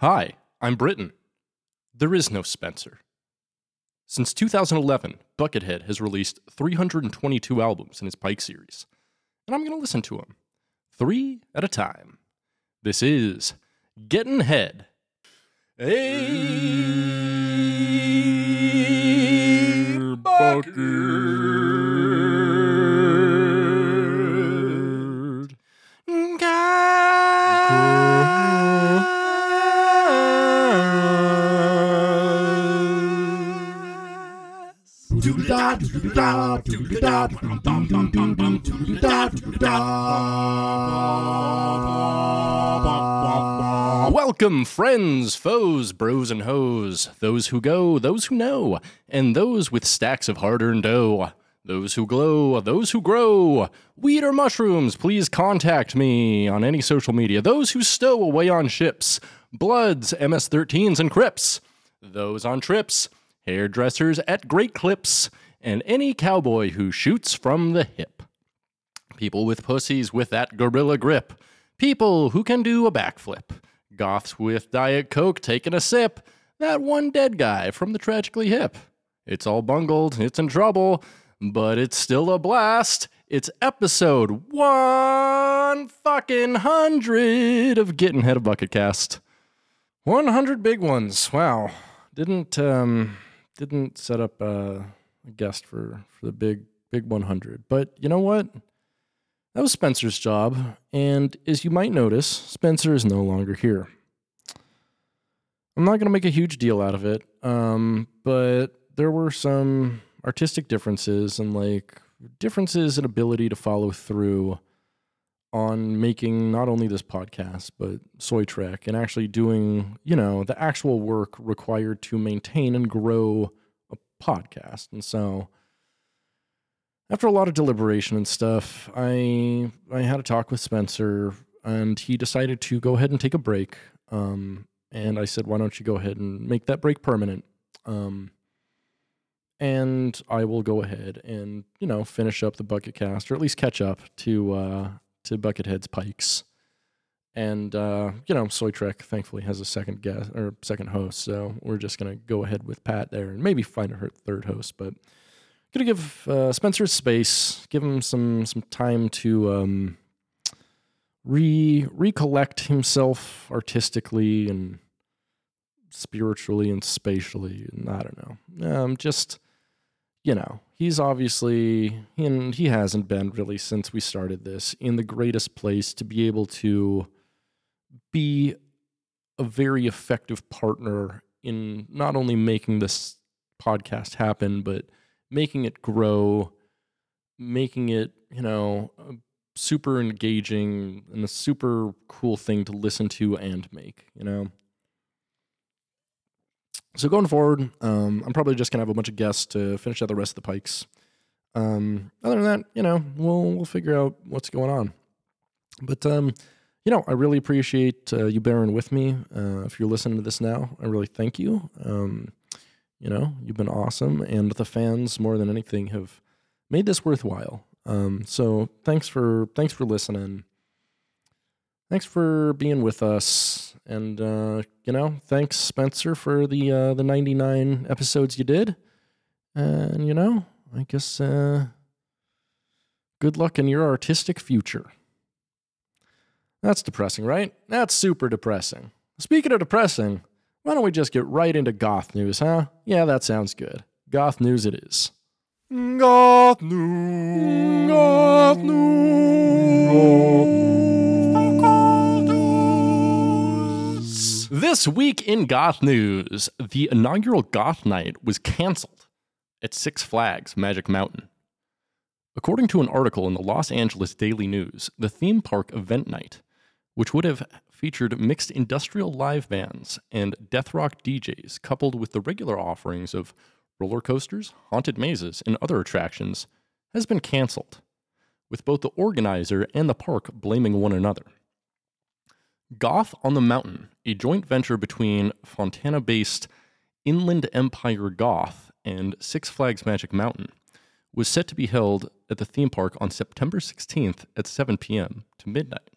Hi, I'm Britton. There is no Spencer. Since 2011, Buckethead has released 322 albums in his Pike series, and I'm going to listen to them, three at a time. This is Getting Head. Hey, Bucket. Welcome, friends, foes, bros, and hoes, those who go, those who know, and those with stacks of hard earned dough, those who glow, those who grow. Weed or mushrooms, please contact me on any social media. Those who stow away on ships, Bloods, MS 13s, and Crips, those on trips, hairdressers at great clips, and any cowboy who shoots from the hip. People with pussies with that gorilla grip. People who can do a backflip. Goths with Diet Coke taking a sip. That one dead guy from the Tragically Hip. It's all bungled, it's in trouble, but it's still a blast. It's episode one fucking hundred of Getting Head of Bucket Cast. 100 big ones. Wow. Didn't um didn't set up uh, a guest for for the big big 100. But you know what? That was Spencer's job, and as you might notice, Spencer is no longer here. I'm not going to make a huge deal out of it, um, but there were some artistic differences and like differences in ability to follow through on making not only this podcast but Soy Trek and actually doing you know the actual work required to maintain and grow podcast, and so after a lot of deliberation and stuff, I I had a talk with Spencer, and he decided to go ahead and take a break. Um, and I said, "Why don't you go ahead and make that break permanent?" Um, and I will go ahead and you know finish up the bucket cast, or at least catch up to uh, to Buckethead's Pikes. And uh, you know, Soy Trek thankfully has a second guest or second host, so we're just gonna go ahead with Pat there, and maybe find her- third host, but gonna give uh, Spencer space, give him some some time to um, re recollect himself artistically and spiritually and spatially, and I don't know, um, just you know, he's obviously and he hasn't been really since we started this in the greatest place to be able to be a very effective partner in not only making this podcast happen, but making it grow, making it, you know, uh, super engaging and a super cool thing to listen to and make, you know. So going forward, um, I'm probably just gonna have a bunch of guests to finish out the rest of the pikes. Um, other than that, you know, we'll we'll figure out what's going on. But um, you know, I really appreciate uh, you bearing with me. Uh, if you're listening to this now, I really thank you. Um, you know, you've been awesome, and the fans more than anything have made this worthwhile. Um, so thanks for thanks for listening. Thanks for being with us, and uh, you know, thanks Spencer for the uh, the 99 episodes you did, and you know, I guess uh, good luck in your artistic future. That's depressing, right? That's super depressing. Speaking of depressing, why don't we just get right into goth news, huh? Yeah, that sounds good. Goth news it is. Goth news. Goth news. This week in goth news, the inaugural goth night was canceled at Six Flags Magic Mountain. According to an article in the Los Angeles Daily News, the theme park event night, which would have featured mixed industrial live bands and death rock DJs, coupled with the regular offerings of roller coasters, haunted mazes, and other attractions, has been canceled, with both the organizer and the park blaming one another. Goth on the Mountain, a joint venture between Fontana based Inland Empire Goth and Six Flags Magic Mountain, was set to be held at the theme park on September 16th at 7 p.m. to midnight.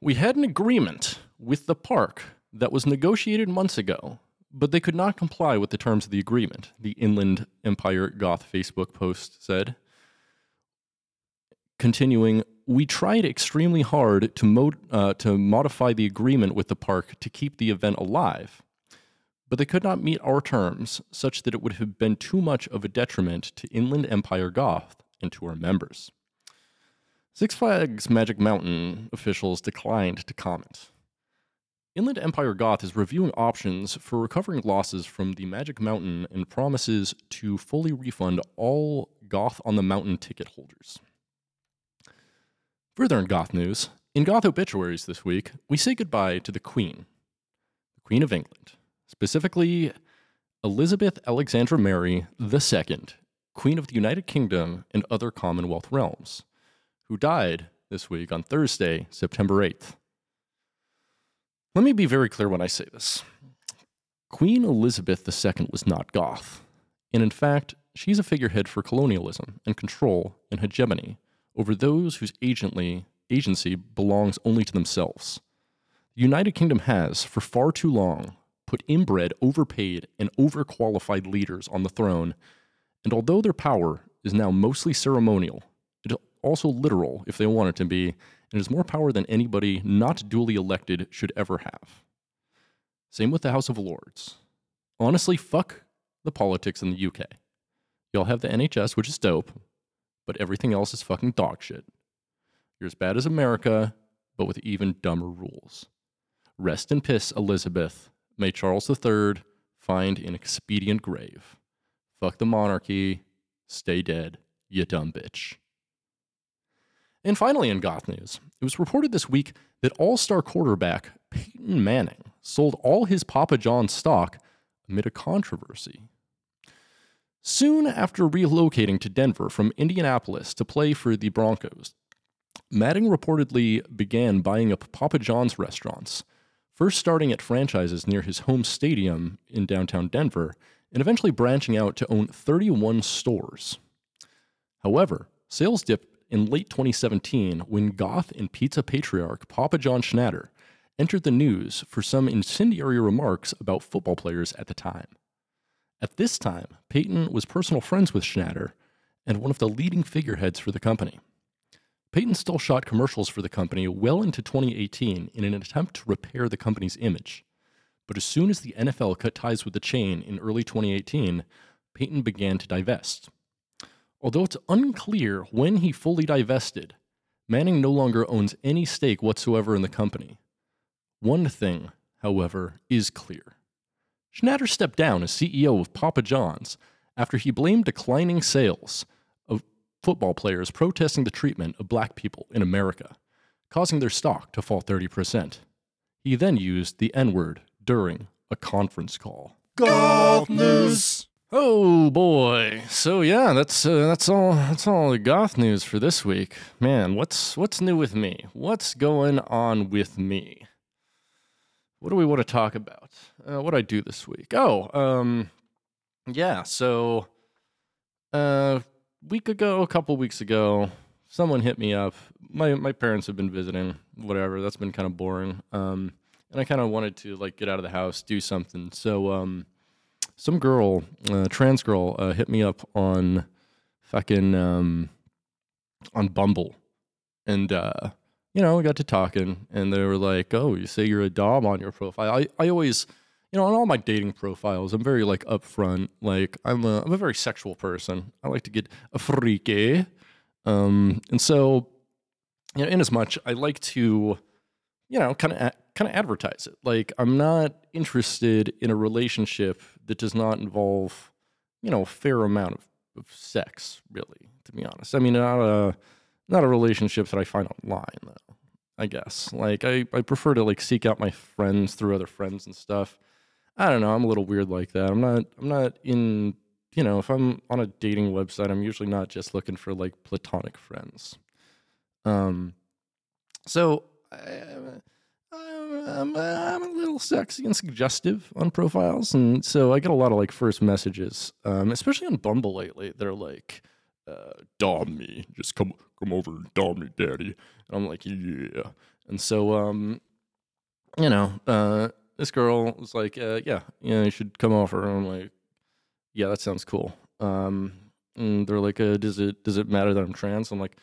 We had an agreement with the park that was negotiated months ago, but they could not comply with the terms of the agreement, the Inland Empire Goth Facebook post said. Continuing, we tried extremely hard to, mod- uh, to modify the agreement with the park to keep the event alive, but they could not meet our terms, such that it would have been too much of a detriment to Inland Empire Goth and to our members. Six Flags Magic Mountain officials declined to comment. Inland Empire Goth is reviewing options for recovering losses from the Magic Mountain and promises to fully refund all Goth on the Mountain ticket holders. Further in Goth news, in Goth obituaries this week, we say goodbye to the Queen, the Queen of England, specifically Elizabeth Alexandra Mary II, Queen of the United Kingdom and other Commonwealth realms, who died this week on Thursday, September 8th. Let me be very clear when I say this. Queen Elizabeth II was not Goth, and in fact, she's a figurehead for colonialism and control and hegemony over those whose agently, agency belongs only to themselves. The United Kingdom has, for far too long, put inbred, overpaid, and overqualified leaders on the throne, and although their power is now mostly ceremonial, also literal if they want it to be, and is more power than anybody not duly elected should ever have. Same with the House of Lords. Honestly, fuck the politics in the UK. Y'all have the NHS, which is dope, but everything else is fucking dog shit. You're as bad as America, but with even dumber rules. Rest in piss, Elizabeth. May Charles III find an expedient grave. Fuck the monarchy. Stay dead, you dumb bitch. And finally, in Goth news, it was reported this week that all star quarterback Peyton Manning sold all his Papa John stock amid a controversy. Soon after relocating to Denver from Indianapolis to play for the Broncos, Manning reportedly began buying up Papa John's restaurants, first starting at franchises near his home stadium in downtown Denver, and eventually branching out to own 31 stores. However, sales dipped in late 2017 when goth and pizza patriarch Papa John Schnatter entered the news for some incendiary remarks about football players at the time. At this time, Peyton was personal friends with Schnatter and one of the leading figureheads for the company. Peyton still shot commercials for the company well into 2018 in an attempt to repair the company's image. But as soon as the NFL cut ties with the chain in early 2018, Peyton began to divest. Although it's unclear when he fully divested, Manning no longer owns any stake whatsoever in the company. One thing, however, is clear. Schnatter stepped down as CEO of Papa John's after he blamed declining sales of football players protesting the treatment of black people in America, causing their stock to fall 30%. He then used the N word during a conference call. Goth news. Oh boy. So yeah, that's uh, that's all that's all the goth news for this week. Man, what's what's new with me? What's going on with me? What do we want to talk about? Uh, what I do this week? Oh, um, yeah. So, uh, week ago, a couple weeks ago, someone hit me up. My my parents have been visiting. Whatever. That's been kind of boring. Um, and I kind of wanted to like get out of the house, do something. So, um, some girl, uh, trans girl, uh, hit me up on fucking um, on Bumble, and uh, you know, we got to talking, and they were like, "Oh, you say you're a dom on your profile." I I always, you know, on all my dating profiles, I'm very like upfront. Like I'm a I'm a very sexual person. I like to get a freaky, um, and so, you know, in as much I like to, you know, kind of kind of advertise it. Like I'm not interested in a relationship that does not involve, you know, a fair amount of, of sex, really, to be honest. I mean, not a not a relationship that I find online though. I guess. Like I, I prefer to like seek out my friends through other friends and stuff. I don't know, I'm a little weird like that. I'm not I'm not in you know, if I'm on a dating website, I'm usually not just looking for like platonic friends. Um so I, I'm, I'm, a little sexy and suggestive on profiles, and so I get a lot of like first messages, um, especially on Bumble lately. They're like, uh, "Dom me, just come come over and dom me, daddy." And I'm like, "Yeah." And so, um, you know, uh, this girl was like, uh, yeah, yeah, you should come over. And I'm like, yeah, that sounds cool. Um, and they're like, uh, does it does it matter that I'm trans? I'm like,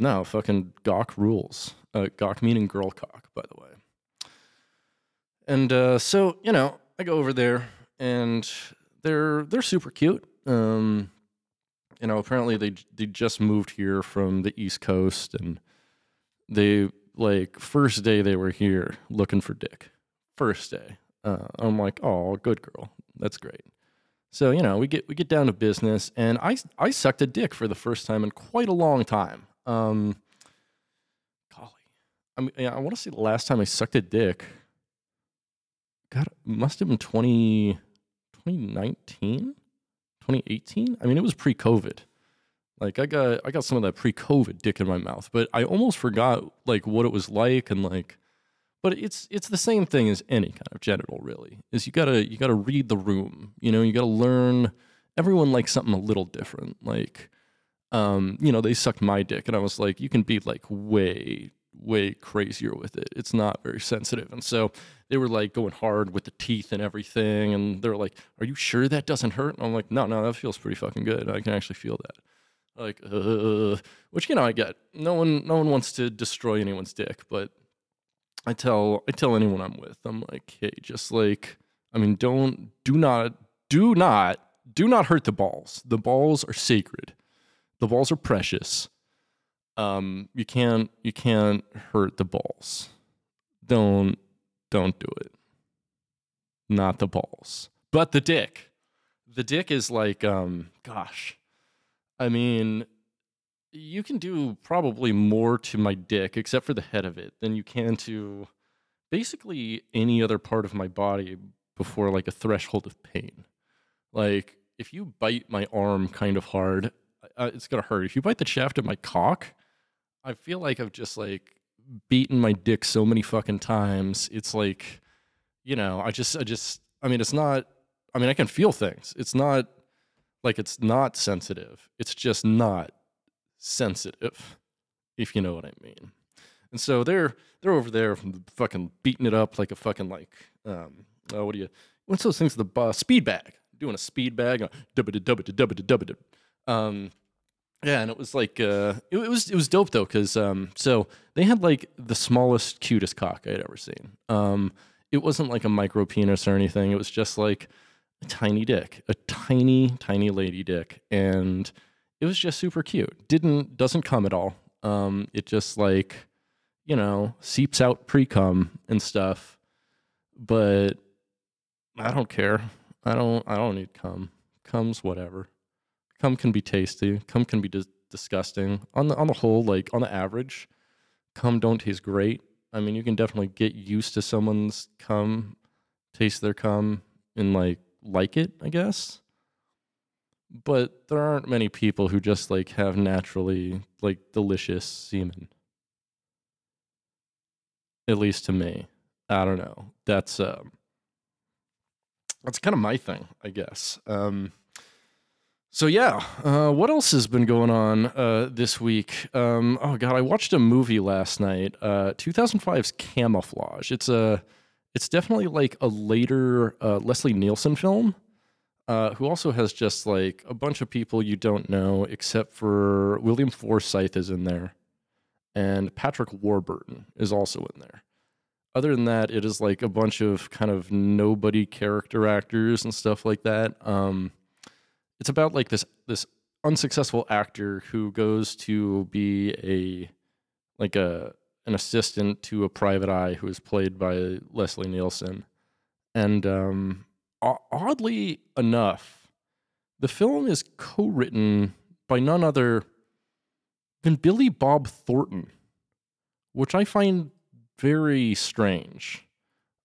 no, fucking gawk rules. Uh, gawk meaning girl cock, by the way. And uh, so you know, I go over there, and they're they're super cute. Um, you know, apparently they they just moved here from the East Coast, and they like first day they were here looking for dick. First day, uh, I'm like, oh, good girl, that's great. So you know, we get we get down to business, and I I sucked a dick for the first time in quite a long time. Um, golly, I mean, I want to say the last time I sucked a dick. God, must have been 20, 2019, 2018. I mean, it was pre-COVID. Like I got I got some of that pre-COVID dick in my mouth, but I almost forgot like what it was like and like but it's it's the same thing as any kind of genital really is you gotta you gotta read the room you know you gotta learn everyone likes something a little different like um you know they sucked my dick and i was like you can be like way way crazier with it. It's not very sensitive. And so they were like going hard with the teeth and everything and they're like are you sure that doesn't hurt? And i'm like no no that feels pretty fucking good. I can actually feel that. Like uh, which you know i get. No one no one wants to destroy anyone's dick but I tell I tell anyone I'm with, I'm like, hey, just like, I mean, don't do not do not do not hurt the balls. The balls are sacred. The balls are precious. Um, you can't you can't hurt the balls. Don't don't do it. Not the balls, but the dick. The dick is like, um, gosh, I mean, you can do probably more to my dick, except for the head of it, than you can to basically any other part of my body before like a threshold of pain. Like if you bite my arm kind of hard, uh, it's gonna hurt. If you bite the shaft of my cock, I feel like I've just like beaten my dick so many fucking times. It's like, you know, I just, I just, I mean, it's not. I mean, I can feel things. It's not like it's not sensitive. It's just not sensitive, if you know what I mean. And so they're they're over there fucking beating it up like a fucking like um oh, what do you what's those things the uh, speed bag doing a speed bag um yeah and it was like uh it, it was it was dope though because um so they had like the smallest cutest cock I'd ever seen um it wasn't like a micro penis or anything it was just like a tiny dick a tiny tiny lady dick and it was just super cute. Didn't doesn't come at all. Um, it just like you know seeps out pre cum and stuff. But I don't care. I don't. I don't need cum. Cum's whatever. Cum can be tasty. Cum can be dis- disgusting. On the on the whole, like on the average, cum don't taste great. I mean, you can definitely get used to someone's cum, taste their cum, and like like it. I guess but there aren't many people who just like have naturally like delicious semen. At least to me. I don't know. That's um that's kind of my thing, I guess. Um so yeah, uh, what else has been going on uh, this week? Um, oh god, I watched a movie last night. Uh, 2005's Camouflage. It's a, it's definitely like a later uh, Leslie Nielsen film uh, who also has just like a bunch of people you don't know, except for William Forsythe is in there, and Patrick Warburton is also in there. Other than that, it is like a bunch of kind of nobody character actors and stuff like that. Um, it's about like this this unsuccessful actor who goes to be a like a an assistant to a private eye who is played by Leslie Nielsen, and um, oddly enough, the film is co-written by none other than Billy Bob Thornton, which I find very strange.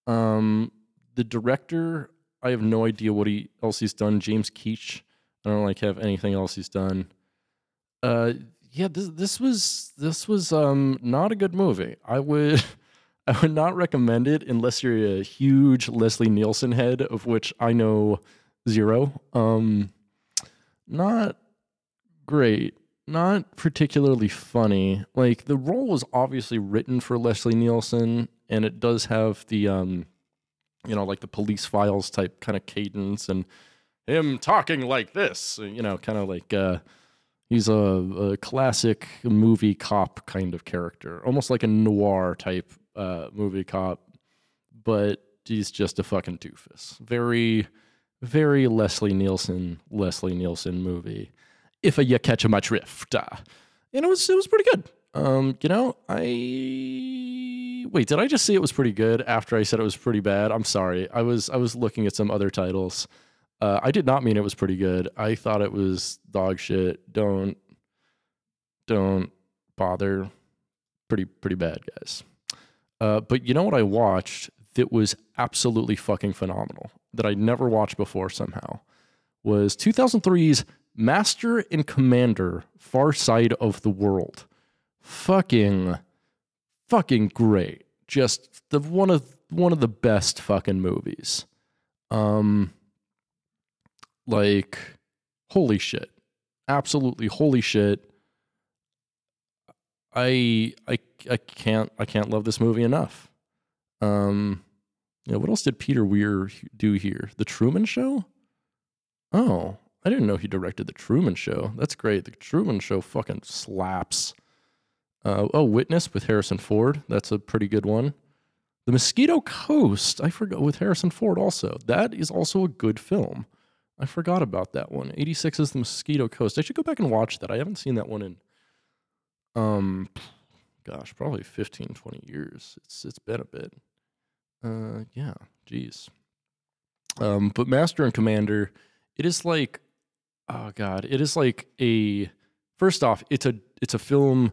Um, the director, I have no idea what he else he's done. James Keach, I don't like have anything else he's done. Uh, yeah, this this was this was um not a good movie. I would I would not recommend it unless you're a huge Leslie Nielsen head, of which I know zero. Um, not great, not particularly funny. Like the role was obviously written for Leslie Nielsen, and it does have the um, you know, like the police files type kind of cadence and him talking like this, you know, kind of like uh, he's a, a, classic movie cop kind of character, almost like a noir type uh, movie cop, but he's just a fucking doofus. Very, very Leslie Nielsen, Leslie Nielsen movie. If a, you catch my drift, uh, and it was it was pretty good. Um, you know, I wait. Did I just say it was pretty good after I said it was pretty bad? I'm sorry. I was I was looking at some other titles. Uh, I did not mean it was pretty good. I thought it was dog shit. Don't don't bother. Pretty pretty bad, guys. Uh, but you know what I watched that was absolutely fucking phenomenal that I never watched before somehow was 2003's Master and Commander: Far Side of the World fucking fucking great. Just the one of one of the best fucking movies. Um like holy shit. Absolutely holy shit. I I I can't I can't love this movie enough. Um you know, what else did Peter Weir do here? The Truman Show? Oh, I didn't know he directed The Truman Show. That's great. The Truman Show fucking slaps. Uh, oh, Witness with Harrison Ford. That's a pretty good one. The Mosquito Coast. I forgot with Harrison Ford also. That is also a good film. I forgot about that one. 86 is The Mosquito Coast. I should go back and watch that. I haven't seen that one in um gosh, probably 15 20 years. It's it's been a bit. Uh yeah, geez. Um but Master and Commander, it is like oh god, it is like a first off, it's a it's a film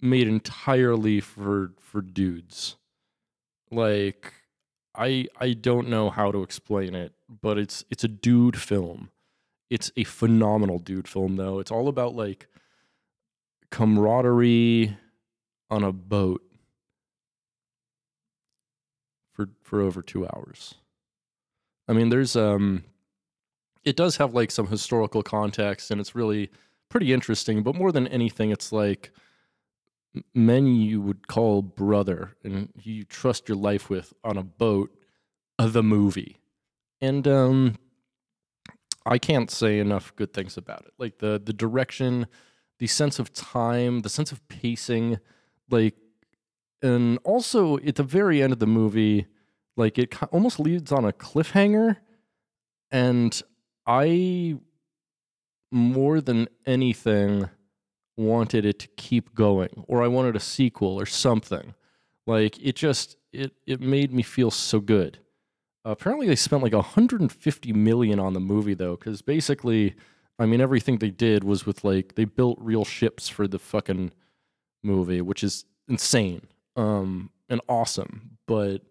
made entirely for for dudes. Like I I don't know how to explain it, but it's it's a dude film. It's a phenomenal dude film though. It's all about like camaraderie on a boat for for over 2 hours. I mean, there's um it does have like some historical context and it's really pretty interesting, but more than anything it's like men you would call brother and you trust your life with on a boat the movie. And um i can't say enough good things about it. Like the the direction the sense of time the sense of pacing like and also at the very end of the movie like it almost leads on a cliffhanger. And i more than anything wanted it to keep going or I wanted a sequel or something. Like it just it it made me feel so good. Apparently they spent like 150 million on the movie though cuz basically I mean everything they did was with like they built real ships for the fucking movie, which is insane. Um and awesome, but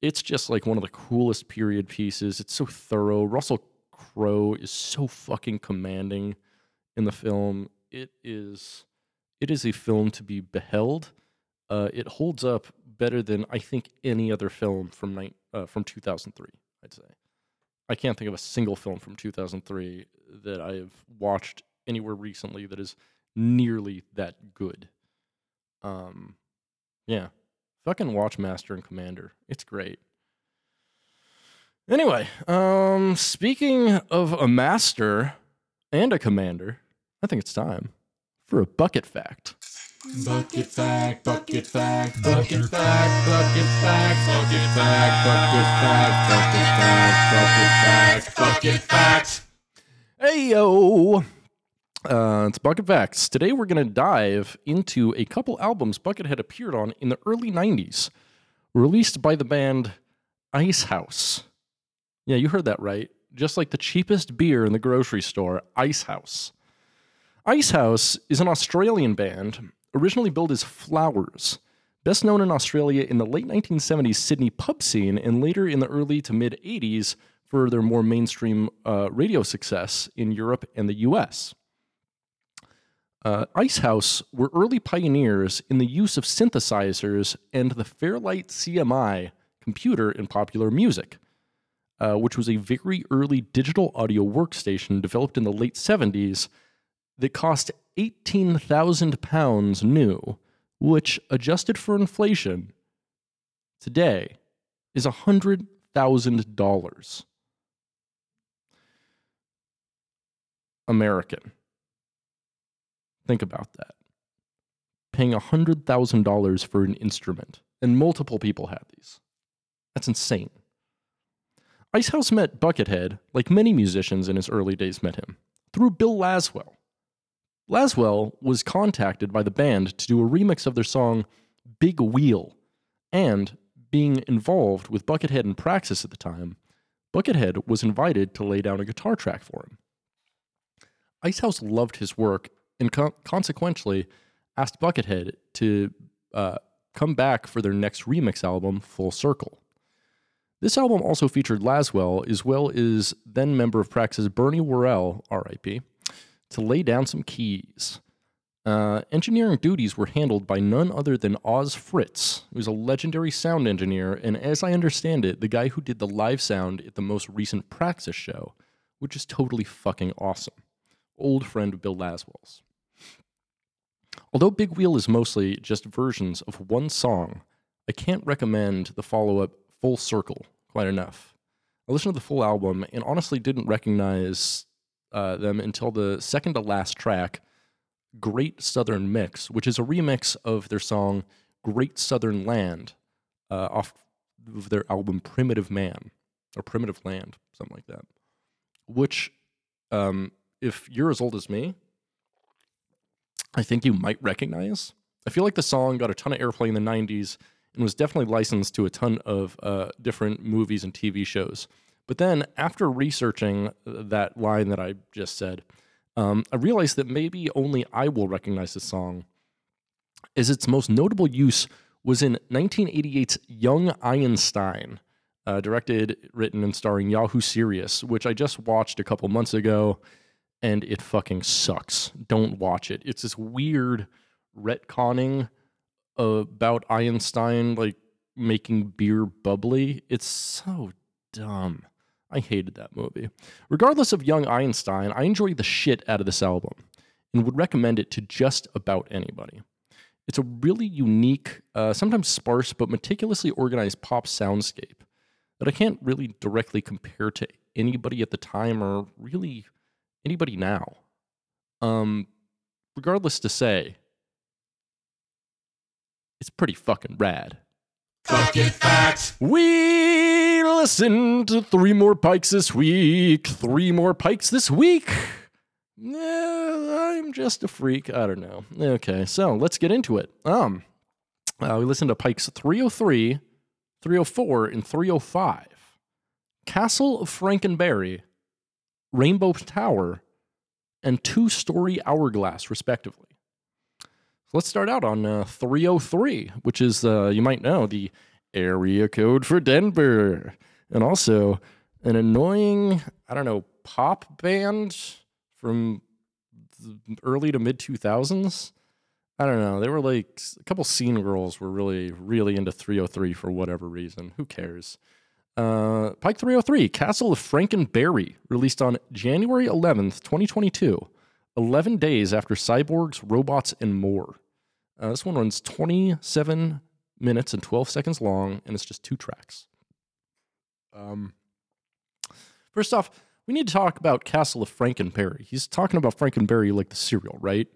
it's just like one of the coolest period pieces. It's so thorough. Russell Crowe is so fucking commanding in the film it is it is a film to be beheld. Uh, it holds up better than I think any other film from ni- uh, from 2003. I'd say I can't think of a single film from 2003 that I have watched anywhere recently that is nearly that good. Um, yeah, fucking watch Master and Commander. It's great. Anyway, um, speaking of a master and a commander, I think it's time for a bucket fact. Bucket fact, bucket fact, bucket fact, bucket fact, bucket fact, bucket fact, bucket fact, bucket fact, bucket fact. Hey yo! Uh, it's Bucket Facts. Today we're going to dive into a couple albums Buckethead appeared on in the early 90s, released by the band Icehouse. Yeah, you heard that right. Just like the cheapest beer in the grocery store, Icehouse. Icehouse is an Australian band originally billed as Flowers, best known in Australia in the late 1970s Sydney pub scene and later in the early to mid 80s for their more mainstream uh, radio success in Europe and the US. Uh, Icehouse were early pioneers in the use of synthesizers and the Fairlight CMI computer in popular music, uh, which was a very early digital audio workstation developed in the late 70s that cost 18,000 pounds new, which, adjusted for inflation, today is $100,000 American. Think about that. Paying $100,000 for an instrument, and multiple people had these. That's insane. Icehouse met Buckethead, like many musicians in his early days met him, through Bill Laswell. Laswell was contacted by the band to do a remix of their song Big Wheel, and being involved with Buckethead and Praxis at the time, Buckethead was invited to lay down a guitar track for him. Icehouse loved his work and con- consequently asked Buckethead to uh, come back for their next remix album, Full Circle. This album also featured Laswell, as well as then member of Praxis Bernie Worrell, RIP, to lay down some keys. Uh, engineering duties were handled by none other than Oz Fritz, who's a legendary sound engineer, and as I understand it, the guy who did the live sound at the most recent Praxis show, which is totally fucking awesome. Old friend Bill Laswell's. Although Big Wheel is mostly just versions of one song, I can't recommend the follow up Full Circle quite enough. I listened to the full album and honestly didn't recognize uh, them until the second to last track, Great Southern Mix, which is a remix of their song Great Southern Land uh, off of their album Primitive Man or Primitive Land, something like that. Which, um, if you're as old as me, I think you might recognize. I feel like the song got a ton of airplay in the 90s and was definitely licensed to a ton of uh, different movies and TV shows. But then, after researching that line that I just said, um, I realized that maybe only I will recognize the song, as its most notable use was in 1988's Young Einstein, uh, directed, written, and starring Yahoo Serious, which I just watched a couple months ago, and it fucking sucks. Don't watch it. It's this weird retconning about Einstein like making beer bubbly. It's so dumb. I hated that movie. Regardless of Young Einstein, I enjoy the shit out of this album and would recommend it to just about anybody. It's a really unique, uh, sometimes sparse, but meticulously organized pop soundscape that I can't really directly compare to anybody at the time or really anybody now. Um, regardless to say, it's pretty fucking rad. Facts. We listened to three more pikes this week. Three more pikes this week. Yeah, I'm just a freak. I don't know. Okay, so let's get into it. Um, uh, we listened to pikes 303, 304, and 305. Castle of Frankenberry, Rainbow Tower, and two story hourglass, respectively. Let's start out on uh, 303, which is, uh, you might know, the area code for Denver. And also an annoying, I don't know, pop band from early to mid 2000s. I don't know. They were like a couple scene girls were really, really into 303 for whatever reason. Who cares? Uh, Pike 303, Castle of Frankenberry, released on January 11th, 2022, 11 days after Cyborgs, Robots, and More. Uh, this one runs 27 minutes and 12 seconds long, and it's just two tracks. Um, first off, we need to talk about Castle of Frankenberry. He's talking about Frankenberry like the cereal, right?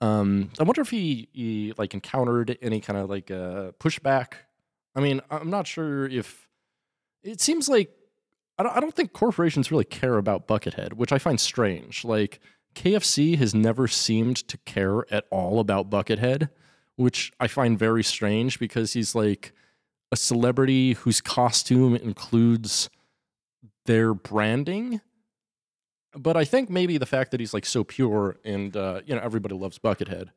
Um, I wonder if he, he like encountered any kind of like uh, pushback. I mean, I'm not sure if it seems like I don't, I don't think corporations really care about Buckethead, which I find strange. Like KFC has never seemed to care at all about Buckethead, which I find very strange because he's like a celebrity whose costume includes their branding. But I think maybe the fact that he's like so pure and uh, you know everybody loves Buckethead.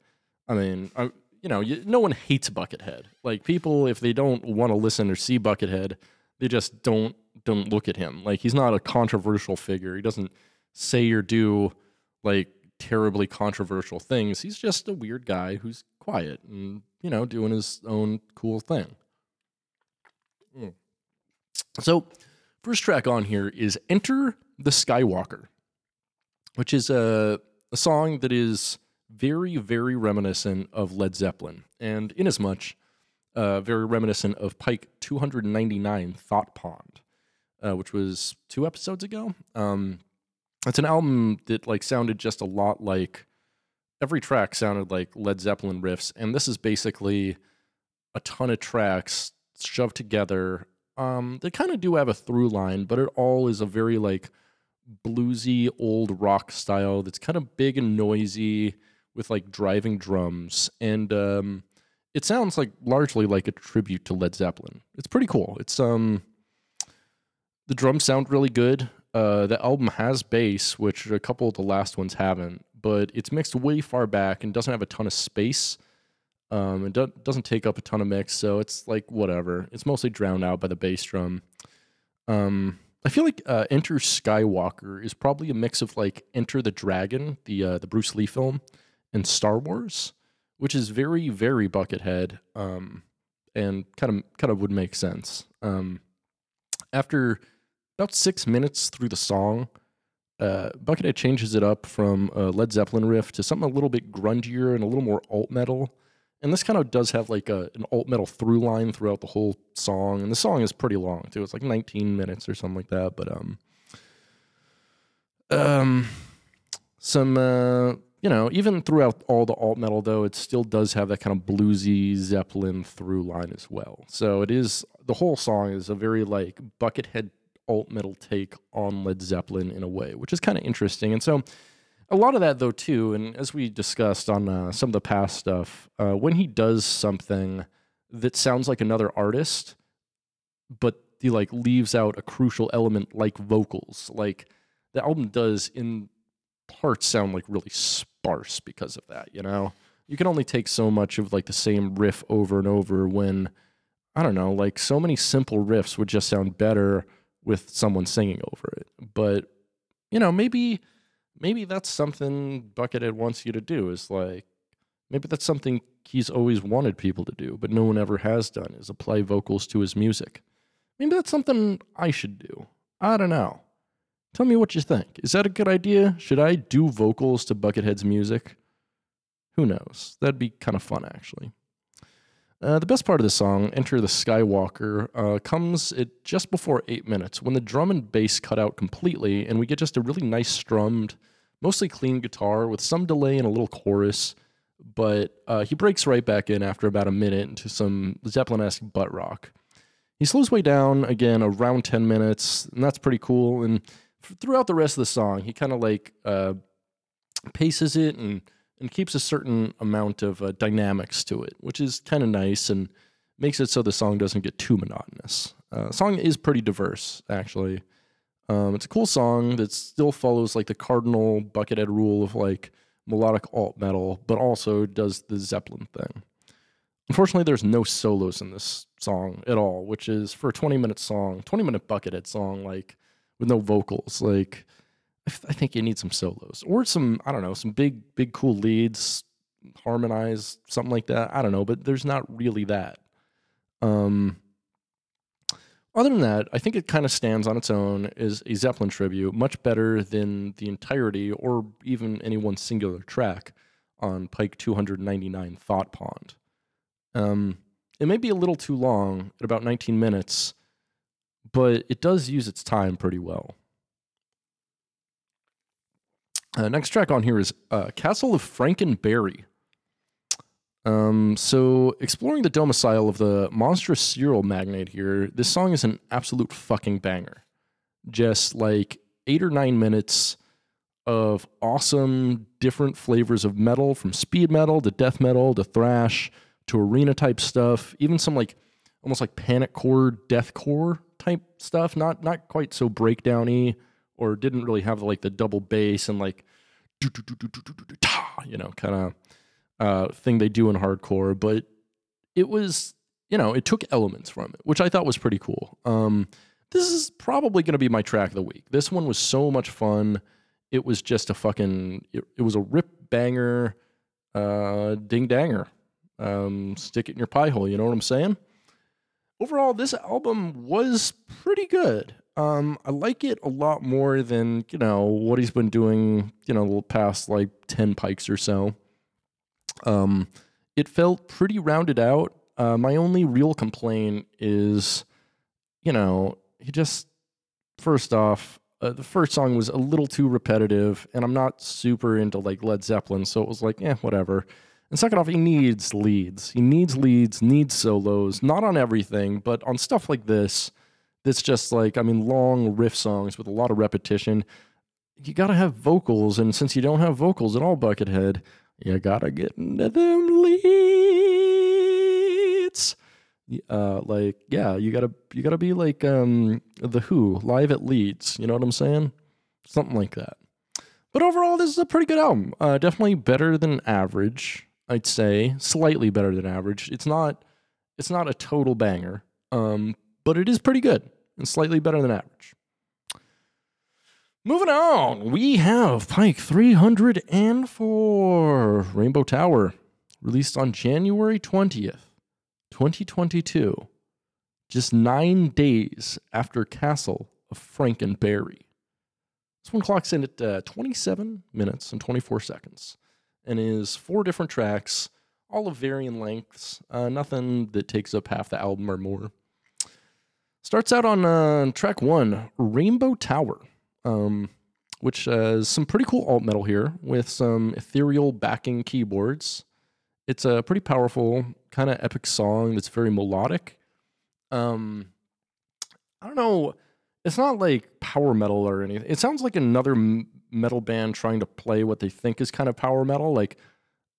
I mean, I, you know, you, no one hates Buckethead. Like people, if they don't want to listen or see Buckethead, they just don't don't look at him. Like he's not a controversial figure. He doesn't say or do like terribly controversial things. He's just a weird guy who's quiet and you know doing his own cool thing. Mm. So, first track on here is "Enter the Skywalker," which is a a song that is very very reminiscent of Led Zeppelin, and in inasmuch uh, very reminiscent of Pike 299 Thought Pond, uh, which was two episodes ago. Um, it's an album that like sounded just a lot like every track sounded like Led Zeppelin riffs, and this is basically a ton of tracks shoved together. Um, they kind of do have a through line, but it all is a very like bluesy old rock style that's kind of big and noisy with like driving drums and um, it sounds like largely like a tribute to Led Zeppelin. It's pretty cool. It's um the drums sound really good. Uh, the album has bass, which a couple of the last ones haven't, but it's mixed way far back and doesn't have a ton of space. Um, it do- doesn't take up a ton of mix, so it's like whatever. It's mostly drowned out by the bass drum. Um, I feel like uh, Enter Skywalker is probably a mix of like Enter the Dragon, the uh, the Bruce Lee film, and Star Wars, which is very very Buckethead, um, and kind of kind of would make sense. Um, after about six minutes through the song, uh, Buckethead changes it up from a Led Zeppelin riff to something a little bit grungier and a little more alt metal. And this kind of does have like a, an alt metal through line throughout the whole song. And the song is pretty long too. It's like 19 minutes or something like that. But um, um, some uh, you know, even throughout all the alt metal though, it still does have that kind of bluesy Zeppelin through line as well. So it is the whole song is a very like Buckethead alt metal take on Led Zeppelin in a way, which is kind of interesting. And so a lot of that though too, and as we discussed on uh, some of the past stuff, uh, when he does something that sounds like another artist, but he like leaves out a crucial element like vocals, like the album does in parts sound like really sparse because of that. You know, you can only take so much of like the same riff over and over when I don't know, like so many simple riffs would just sound better with someone singing over it. But you know, maybe maybe that's something Buckethead wants you to do is like maybe that's something he's always wanted people to do, but no one ever has done is apply vocals to his music. Maybe that's something I should do. I don't know. Tell me what you think. Is that a good idea? Should I do vocals to Buckethead's music? Who knows? That'd be kind of fun, actually. Uh, the best part of the song, Enter the Skywalker, uh, comes at just before eight minutes when the drum and bass cut out completely, and we get just a really nice strummed, mostly clean guitar with some delay and a little chorus. But uh, he breaks right back in after about a minute into some Zeppelin esque butt rock. He slows way down again around 10 minutes, and that's pretty cool. And throughout the rest of the song, he kind of like uh, paces it and and keeps a certain amount of uh, dynamics to it, which is kind of nice and makes it so the song doesn't get too monotonous. Uh, song is pretty diverse, actually. Um, it's a cool song that still follows like the cardinal Buckethead rule of like melodic alt metal, but also does the Zeppelin thing. Unfortunately, there's no solos in this song at all, which is for a 20 minute song, 20 minute Buckethead song, like with no vocals. Like, I think you need some solos or some, I don't know, some big, big, cool leads, harmonize, something like that. I don't know, but there's not really that. Um, other than that, I think it kind of stands on its own as a Zeppelin tribute, much better than the entirety or even any one singular track on Pike 299 Thought Pond. Um, it may be a little too long at about 19 minutes, but it does use its time pretty well. Uh, next track on here is uh, Castle of Frankenberry. Um, so, exploring the domicile of the monstrous cereal magnate here, this song is an absolute fucking banger. Just like eight or nine minutes of awesome different flavors of metal from speed metal to death metal to thrash to arena type stuff, even some like almost like panic core, death core type stuff. Not not quite so breakdowny or didn't really have like the double bass and like you know kind of uh, thing they do in hardcore, but it was you know it took elements from it, which I thought was pretty cool. Um, this is probably going to be my track of the week. This one was so much fun. It was just a fucking. It, it was a rip banger, uh, ding danger. Um, stick it in your pie hole. You know what I'm saying? Overall, this album was pretty good. Um, I like it a lot more than you know what he's been doing. You know, the past like ten pikes or so. Um, it felt pretty rounded out. Uh, my only real complaint is, you know, he just first off, uh, the first song was a little too repetitive, and I'm not super into like Led Zeppelin, so it was like, eh, whatever. And second off, he needs leads. He needs leads, needs solos, not on everything, but on stuff like this, that's just like, I mean, long riff songs with a lot of repetition. You gotta have vocals, and since you don't have vocals at all, Buckethead, you gotta get into them leads. Uh, like, yeah, you gotta you gotta be like um the Who live at Leeds. You know what I'm saying? Something like that. But overall, this is a pretty good album. Uh, definitely better than average. I'd say slightly better than average. It's not it's not a total banger, um, but it is pretty good and slightly better than average. Moving on, we have Pike 304 Rainbow Tower, released on January 20th, 2022, just nine days after Castle of Frankenberry. This one clocks in at uh, 27 minutes and 24 seconds and is four different tracks, all of varying lengths, uh, nothing that takes up half the album or more. Starts out on uh, track one, Rainbow Tower, um, which has some pretty cool alt metal here with some ethereal backing keyboards. It's a pretty powerful, kind of epic song that's very melodic. Um, I don't know. It's not like power metal or anything. It sounds like another metal band trying to play what they think is kind of power metal, like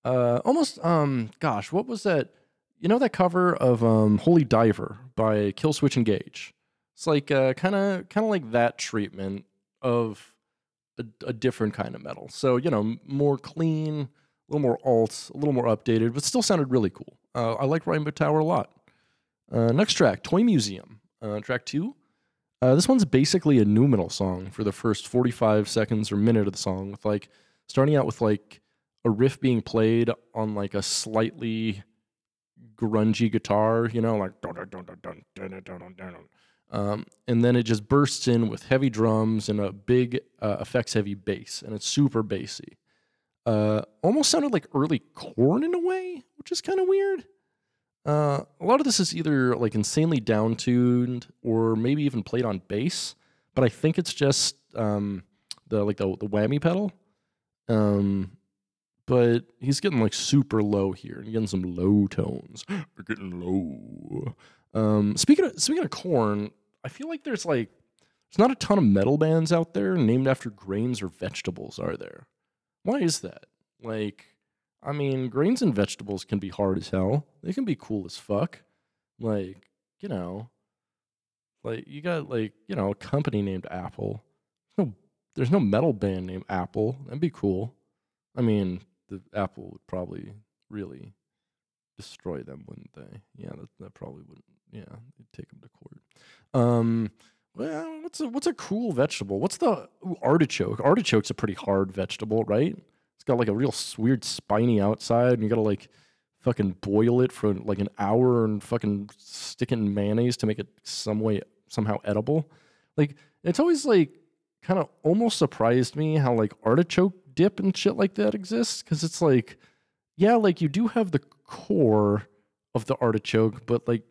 uh, almost. Um, gosh, what was that? You know that cover of um, "Holy Diver" by Killswitch Engage. It's like kind of kind of like that treatment of a, a, different kind of metal. So you know, more clean, a little more alt, a little more updated, but still sounded really cool. Uh, I like Rainbow Tower a lot. Uh, next track, Toy Museum, uh, track two. Uh, this one's basically a nu metal song for the first 45 seconds or minute of the song, with like starting out with like a riff being played on like a slightly grungy guitar, you know, like um, and then it just bursts in with heavy drums and a big uh, effects heavy bass, and it's super bassy. Uh, almost sounded like early Korn in a way, which is kind of weird. Uh, a lot of this is either like insanely downtuned or maybe even played on bass, but I think it's just um, the like the the whammy pedal. Um, but he's getting like super low here and getting some low tones. We're getting low. Um, speaking of speaking of Korn, I feel like there's like there's not a ton of metal bands out there named after grains or vegetables, are there? Why is that? Like I mean, grains and vegetables can be hard as hell. They can be cool as fuck. Like, you know, like you got like, you know, a company named Apple. No there's no metal band named Apple. That'd be cool. I mean, the Apple would probably really destroy them, wouldn't they? Yeah, that, that probably wouldn't. Yeah, take them to court. Um, well, what's a what's a cool vegetable? What's the ooh, artichoke? Artichoke's a pretty hard vegetable, right? It's got like a real weird spiny outside, and you gotta like fucking boil it for like an hour and fucking stick it in mayonnaise to make it some way somehow edible. Like it's always like kind of almost surprised me how like artichoke dip and shit like that exists because it's like yeah, like you do have the core of the artichoke, but like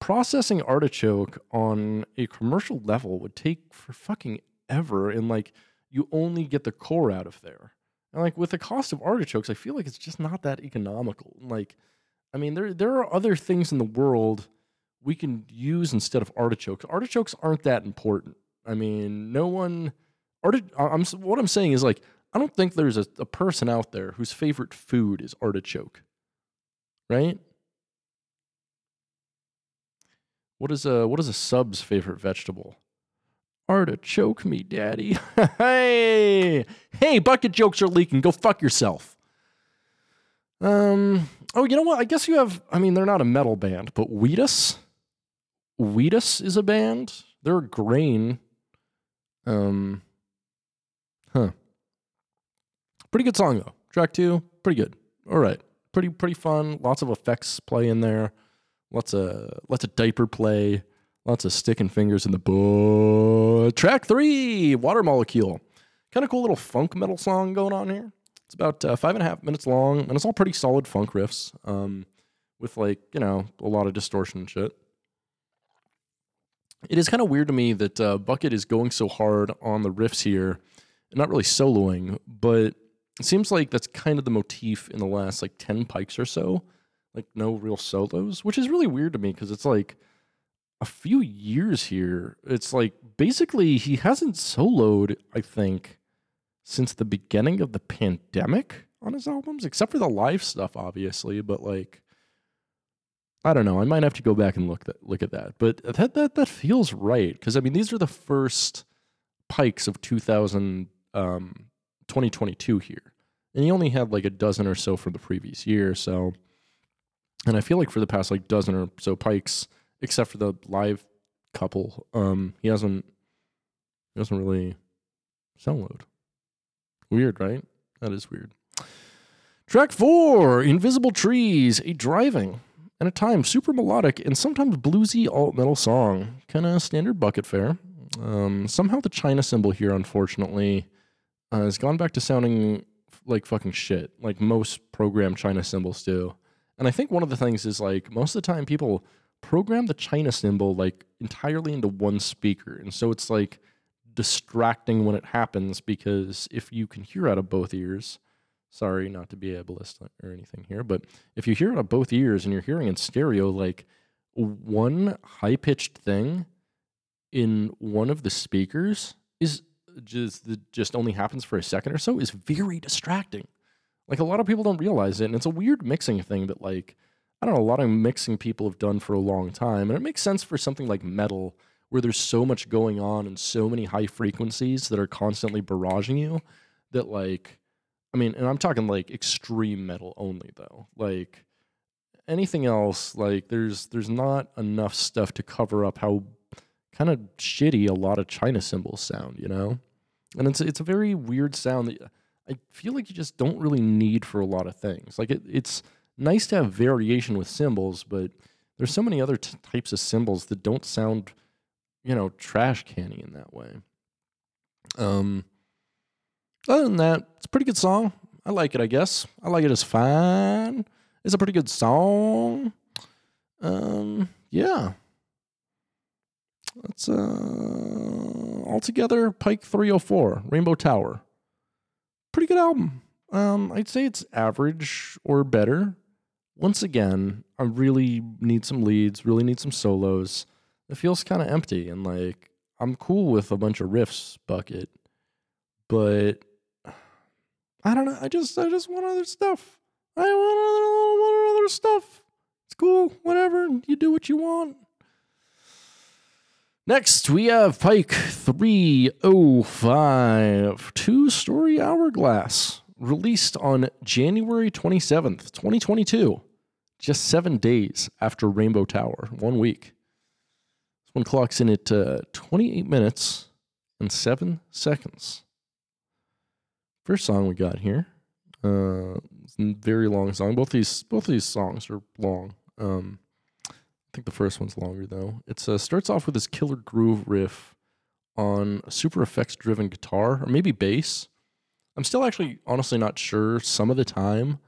processing artichoke on a commercial level would take for fucking ever and like you only get the core out of there. And like with the cost of artichokes, I feel like it's just not that economical. Like, I mean, there there are other things in the world we can use instead of artichokes. Artichokes aren't that important. I mean, no one. Arti- I'm what I'm saying is like I don't think there's a, a person out there whose favorite food is artichoke, right? What is a what is a sub's favorite vegetable? Artichoke me, daddy. hey, hey, bucket jokes are leaking. Go fuck yourself. Um. Oh, you know what? I guess you have. I mean, they're not a metal band, but Wheatus. Wheatus is a band. They're a grain. Um. Huh. Pretty good song though. Track two, pretty good. All right, pretty pretty fun. Lots of effects play in there. Lots of lots of diaper play. Lots of sticking fingers in the book. Track three, Water Molecule. Kind of cool little funk metal song going on here. It's about uh, five and a half minutes long, and it's all pretty solid funk riffs. Um, with like you know a lot of distortion and shit. It is kind of weird to me that uh, Bucket is going so hard on the riffs here, not really soloing, but it seems like that's kind of the motif in the last like ten pikes or so, like no real solos, which is really weird to me because it's like a few years here. It's like basically he hasn't soloed, I think, since the beginning of the pandemic on his albums, except for the live stuff, obviously. But like, I don't know. I might have to go back and look that look at that. But that that that feels right because I mean these are the first pikes of 2000 um, 2022 here, and he only had like a dozen or so from the previous year. So, and I feel like for the past like dozen or so pikes, except for the live couple, um, he hasn't he hasn't really soloed. Weird, right? That is weird. Track four Invisible Trees, a driving and a time super melodic and sometimes bluesy alt metal song. Kind of standard bucket fare. Um, somehow the China cymbal here, unfortunately, uh, has gone back to sounding like fucking shit, like most program China cymbals do. And I think one of the things is like most of the time people program the China cymbal like entirely into one speaker. And so it's like distracting when it happens because if you can hear out of both ears, sorry not to be ableist or anything here, but if you hear out of both ears and you're hearing in stereo, like one high pitched thing in one of the speakers is just just only happens for a second or so is very distracting. Like a lot of people don't realize it, and it's a weird mixing thing that like I don't know a lot of mixing people have done for a long time, and it makes sense for something like metal where there's so much going on and so many high frequencies that are constantly barraging you that like I mean, and I'm talking like extreme metal only though. Like anything else, like there's there's not enough stuff to cover up how kind of shitty a lot of China cymbals sound, you know? And it's it's a very weird sound that I feel like you just don't really need for a lot of things. Like it, it's nice to have variation with cymbals, but there's so many other t- types of cymbals that don't sound, you know, trash canny in that way. Um, other than that, it's a pretty good song. I like it, I guess. I like it as fine. It's a pretty good song. Um, yeah. That's uh altogether Pike 304, Rainbow Tower. Pretty good album. Um, I'd say it's average or better. Once again, I really need some leads, really need some solos. It feels kind of empty and like I'm cool with a bunch of riffs bucket, but I don't know. I just I just want other stuff. I want other, want other stuff. It's cool. Whatever. You do what you want. Next, we have Pike 305, Two Story Hourglass, released on January 27th, 2022, just seven days after Rainbow Tower, one week. This one clocks in at uh, 28 minutes and seven seconds. First song we got here, uh, very long song. Both these both these songs are long. Um, I think the first one's longer though. It uh, starts off with this killer groove riff on a super effects driven guitar or maybe bass. I'm still actually honestly not sure some of the time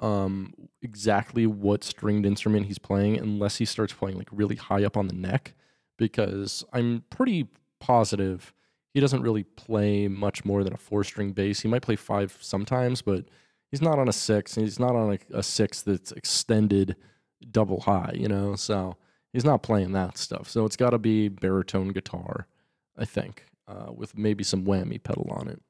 um, exactly what stringed instrument he's playing unless he starts playing like really high up on the neck because I'm pretty positive he doesn't really play much more than a four string bass. He might play five sometimes, but he's not on a six and he's not on a, a six that's extended double high, you know? So he's not playing that stuff. So it's got to be baritone guitar, I think, uh, with maybe some whammy pedal on it.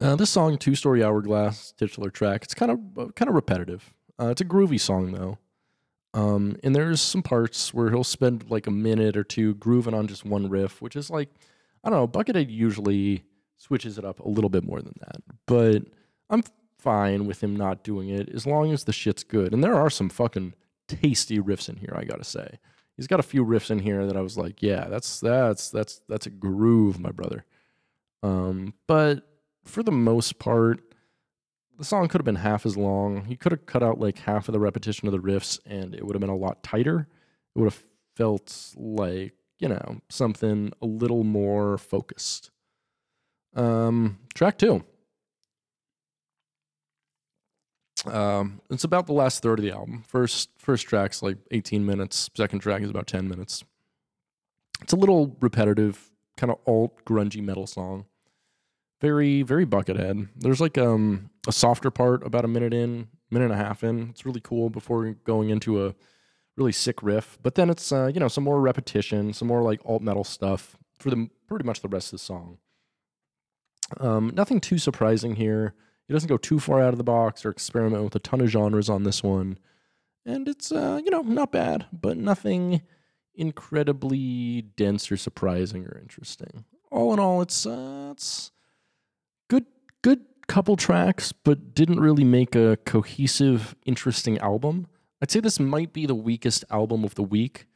Uh, this song, Two Story Hourglass, titular track, it's kind of kind of repetitive. Uh, it's a groovy song though. Um, and there's some parts where he'll spend like a minute or two grooving on just one riff, which is like I don't know, Buckethead usually switches it up a little bit more than that. But I'm fine with him not doing it as long as the shit's good. And there are some fucking tasty riffs in here, I gotta say. He's got a few riffs in here that I was like, yeah, that's that's that's that's a groove, my brother. Um, but for the most part, the song could have been half as long. He could have cut out like half of the repetition of the riffs and it would have been a lot tighter. It would have felt like you know, something a little more focused. Um, track two. Um, it's about the last third of the album. First first track's like 18 minutes. Second track is about 10 minutes. It's a little repetitive, kind of alt grungy metal song. Very very Buckethead. There's like um a softer part about a minute in, minute and a half in. It's really cool before going into a really sick riff. But then it's uh, you know some more repetition, some more like alt metal stuff for the pretty much the rest of the song. Um, nothing too surprising here. He doesn't go too far out of the box or experiment with a ton of genres on this one. And it's, uh, you know, not bad, but nothing incredibly dense or surprising or interesting. All in all, it's, uh, it's good, good couple tracks, but didn't really make a cohesive, interesting album. I'd say this might be the weakest album of the week.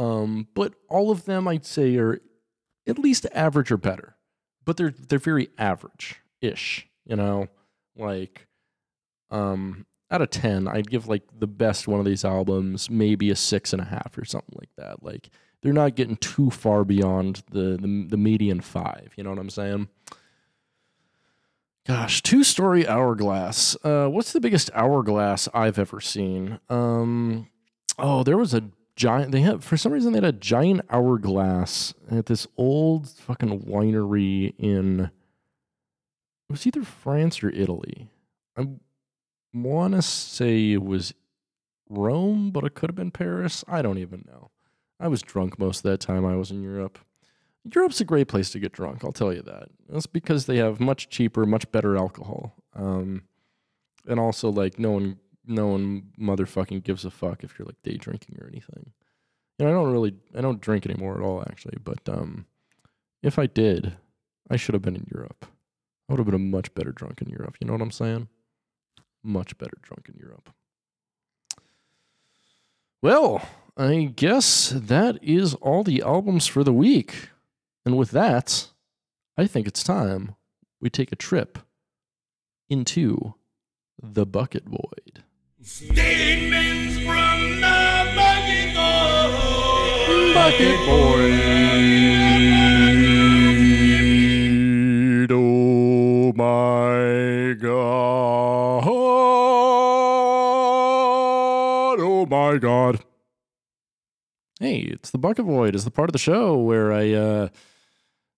Um, but all of them I'd say are at least average or better. But they're they're very average ish, you know like um out of 10 i'd give like the best one of these albums maybe a six and a half or something like that. Like they're not getting too far beyond the the, the median five you know what i'm saying? Gosh two story hourglass. Uh what's the biggest hourglass i've ever seen? Um oh there was a giant they had for some reason they had a giant hourglass at this old fucking winery in it was either France or Italy. I want to say it was Rome, but it could have been Paris. I don't even know. I was drunk most of that time I was in Europe. Europe's a great place to get drunk, I'll tell you that. That's because they have much cheaper, much better alcohol. Um, and also, like, no one, no one motherfucking gives a fuck if you're like day drinking or anything. Know, I don't really, I don't drink anymore at all, actually. But um, if I did, I should have been in Europe. I would have been a much better drunk in Europe. You know what I'm saying? Much better drunk in Europe. Well, I guess that is all the albums for the week. And with that, I think it's time we take a trip into the bucket void. Statements from the bucket boy. Bucket void. God. Oh my god. Hey, it's the bucket void. It's the part of the show where I uh,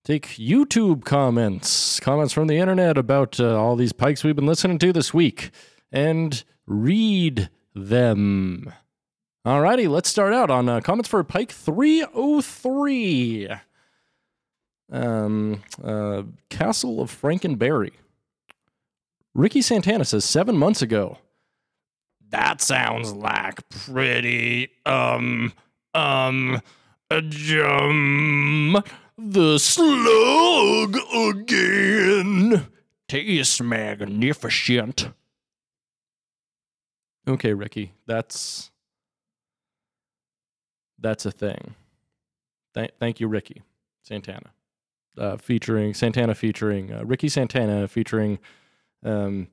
take YouTube comments, comments from the internet about uh, all these pikes we've been listening to this week, and read them. Alrighty, let's start out on uh, comments for Pike 303. Um, uh, Castle of Frankenberry. Ricky Santana says seven months ago. That sounds like pretty, um, um, a jum. The slug again. Tastes magnificent. Okay, Ricky, that's that's a thing. Thank, thank you, Ricky Santana, uh, featuring Santana featuring uh, Ricky Santana featuring um,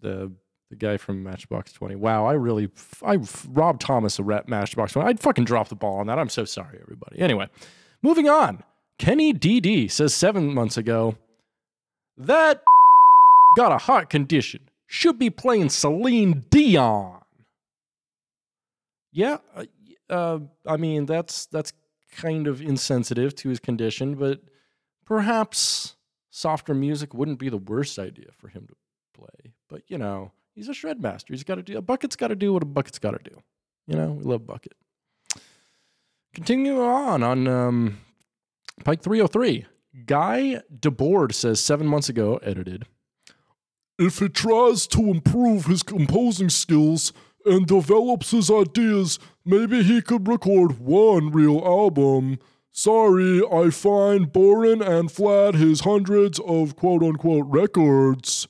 the the guy from Matchbox Twenty. Wow, I really I robbed Thomas a rep Matchbox Twenty. I'd fucking dropped the ball on that. I'm so sorry, everybody. Anyway, moving on. Kenny DD says seven months ago that got a heart condition. Should be playing Celine Dion. Yeah, uh, uh, I mean that's that's kind of insensitive to his condition, but perhaps softer music wouldn't be the worst idea for him to play. But you know, he's a shred master. He's got to do a bucket's got to do what a bucket's got to do. You know, we love bucket. Continue on on um, Pike 303. Guy DeBoard says seven months ago, edited. If he tries to improve his composing skills and develops his ideas, maybe he could record one real album. Sorry, I find boring and flat his hundreds of quote unquote records.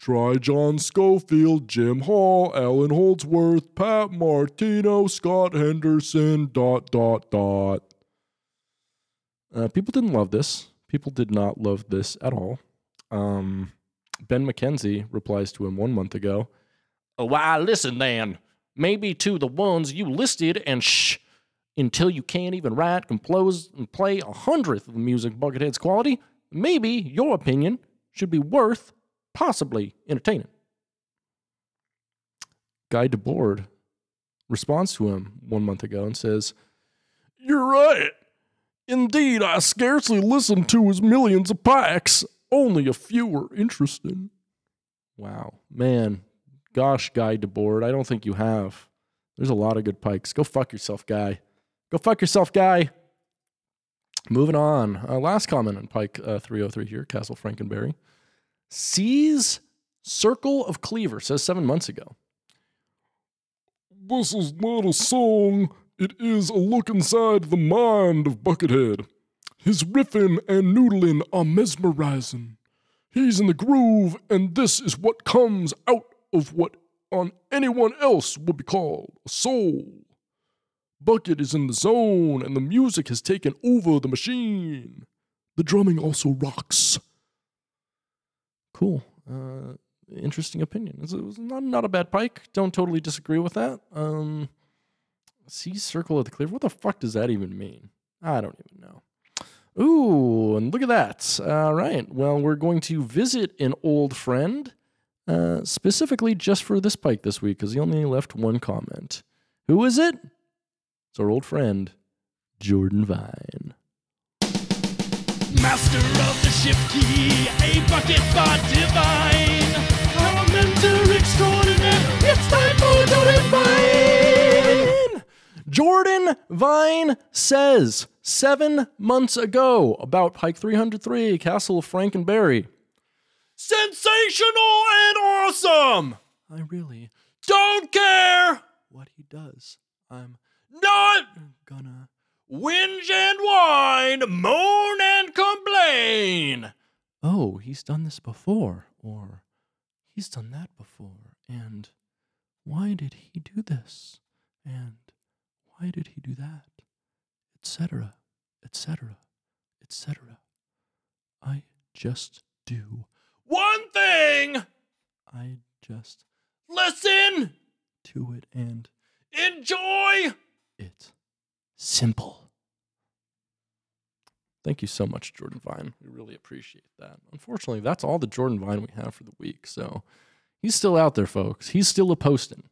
Try John Scofield, Jim Hall, Allan Holdsworth, Pat Martino, Scott Henderson, dot, dot, dot. Uh, people didn't love this. People did not love this at all. Um, ben McKenzie replies to him one month ago. "Oh, Why, listen then. Maybe to the ones you listed and shh until you can't even write, compose, and play a hundredth of the music Buckethead's quality. Maybe your opinion should be worth possibly entertaining. Guy DeBoard responds to him one month ago and says, You're right. Indeed, I scarcely listened to his millions of packs. Only a few were interesting. Wow, man, gosh, Guy DeBoard, I don't think you have. There's a lot of good pikes. Go fuck yourself, Guy. Go fuck yourself, Guy. Moving on. Uh, last comment on Pike uh, 303 here, Castle Frankenberry. Sees Circle of Cleaver, says seven months ago. This is not a song, it is a look inside the mind of Buckethead. His riffing and noodling are mesmerizing. He's in the groove, and this is what comes out of what on anyone else would be called a soul. Bucket is in the zone, and the music has taken over the machine. The drumming also rocks. Cool. Uh, interesting opinion. It was not, not a bad pike. Don't totally disagree with that. Um, see circle of the clear. What the fuck does that even mean? I don't even know. Ooh, and look at that. All right. Well, we're going to visit an old friend, uh, specifically just for this pike this week, because he only left one comment. Who is it? It's our old friend, Jordan Vine. Master of the ship key, a bucket bot divine. Our mentor extraordinaire, it's time for Jordan Vine. Jordan Vine says seven months ago about Pike 303, Castle of Frankenberry. Sensational and awesome. I really Don't care. what he does. I'm Not gonna. Whinge and whine, moan and complain. Oh, he's done this before, or he's done that before, and why did he do this? And why did he do that? Etc., etc., etc. I just do. One thing. I just Listen. to it, and Enjoy. it's simple. Thank you so much, Jordan Vine. We really appreciate that. Unfortunately, that's all the Jordan Vine we have for the week. So he's still out there, folks. He's still a posting.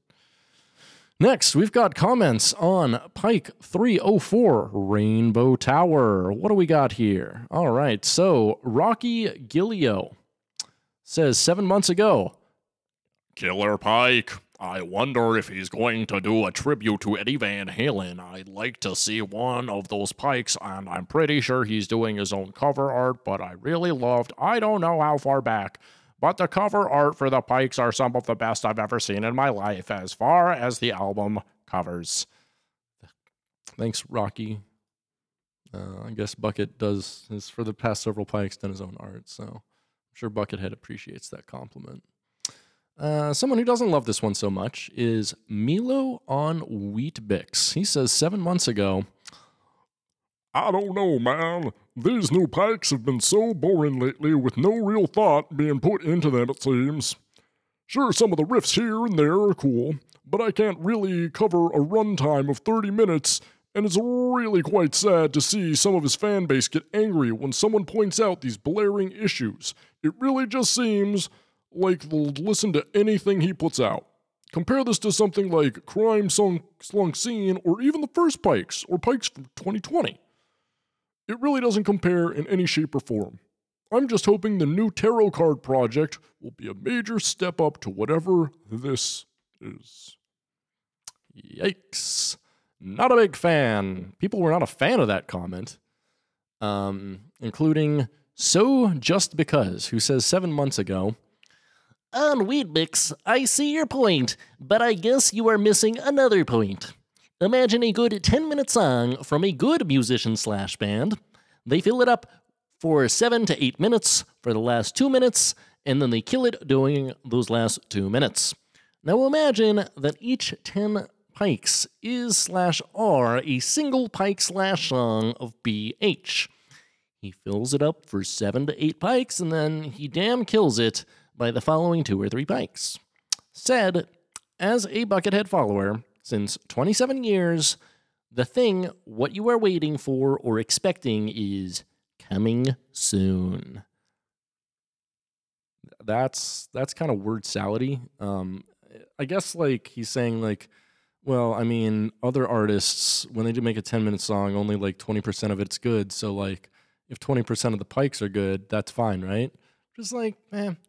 Next, we've got comments on Pike 304 Rainbow Tower. What do we got here? All right. So Rocky Gilio says seven months ago, Killer Pike. I wonder if he's going to do a tribute to Eddie Van Halen. I'd like to see one of those pikes, and I'm pretty sure he's doing his own cover art, but I really loved, I don't know how far back, but the cover art for the pikes are some of the best I've ever seen in my life as far as the album covers. Thanks, Rocky. Uh, I guess Bucket does his for the past several pikes done his own art, so I'm sure Buckethead appreciates that compliment. Uh, someone who doesn't love this one so much is Milo on Wheat Bix. He says seven months ago, I don't know, man. These new pikes have been so boring lately with no real thought being put into them, it seems. Sure, some of the riffs here and there are cool, but I can't really cover a runtime of 30 minutes, and it's really quite sad to see some of his fan base get angry when someone points out these blaring issues. It really just seems like they'll listen to anything he puts out. Compare this to something like Crime Song Slunk Scene or even the first Pikes or Pikes from 2020. It really doesn't compare in any shape or form. I'm just hoping the new tarot card project will be a major step up to whatever this is. Yikes. Not a big fan. People were not a fan of that comment, um, including So Just Because, who says seven months ago, On Weedmix, I see your point, but I guess you are missing another point. Imagine a good 10 minute song from a good musician slash band. They fill it up for 7 to 8 minutes for the last 2 minutes, and then they kill it during those last 2 minutes. Now imagine that each 10 pikes is slash are a single pike slash song of BH. He fills it up for 7 to 8 pikes, and then he damn kills it by the following two or three pikes. Said, as a Buckethead follower since 27 years, the thing what you are waiting for or expecting is coming soon. that's that's kind of word salady. Um, I guess like he's saying like, well, I mean, other artists when they do make a ten minute song, only like twenty percent of it's good. So like, if twenty percent of the pikes are good, that's fine, right? Just like, man, gu-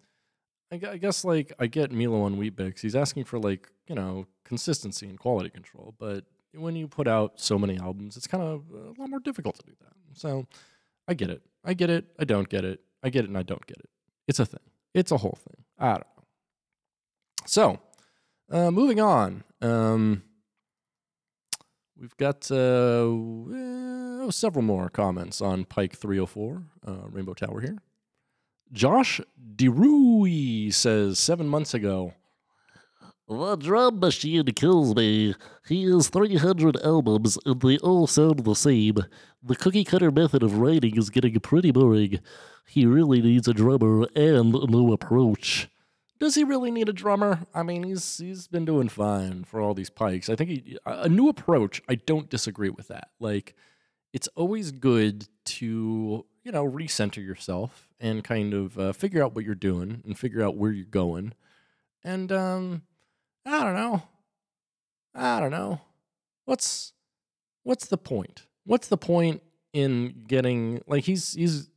I guess like I get Milo on Wheatbix. He's asking for like you know consistency and quality control, but when you put out so many albums, it's kind of a lot more difficult to do that. So I get it. I get it. I don't get it. I get it and I don't get it. It's a thing. It's a whole thing. I don't know. So, uh, moving on. Um, we've got uh, well, several more comments on Pike 304, uh, Rainbow Tower here. Josh DeRui says seven months ago, The drum machine kills me. He has 300 albums and they all sound the same. The cookie cutter method of writing is getting pretty boring. He really needs a drummer and a new approach. does he really need a drummer? I mean, he's he's been doing fine for all these pikes. I think he, a new approach. I don't disagree with that. Like, it's always good to you know recenter yourself and kind of uh, figure out what you're doing and figure out where you're going. And um, I don't know. I don't know. What's what's the point? What's the point in getting like he's he's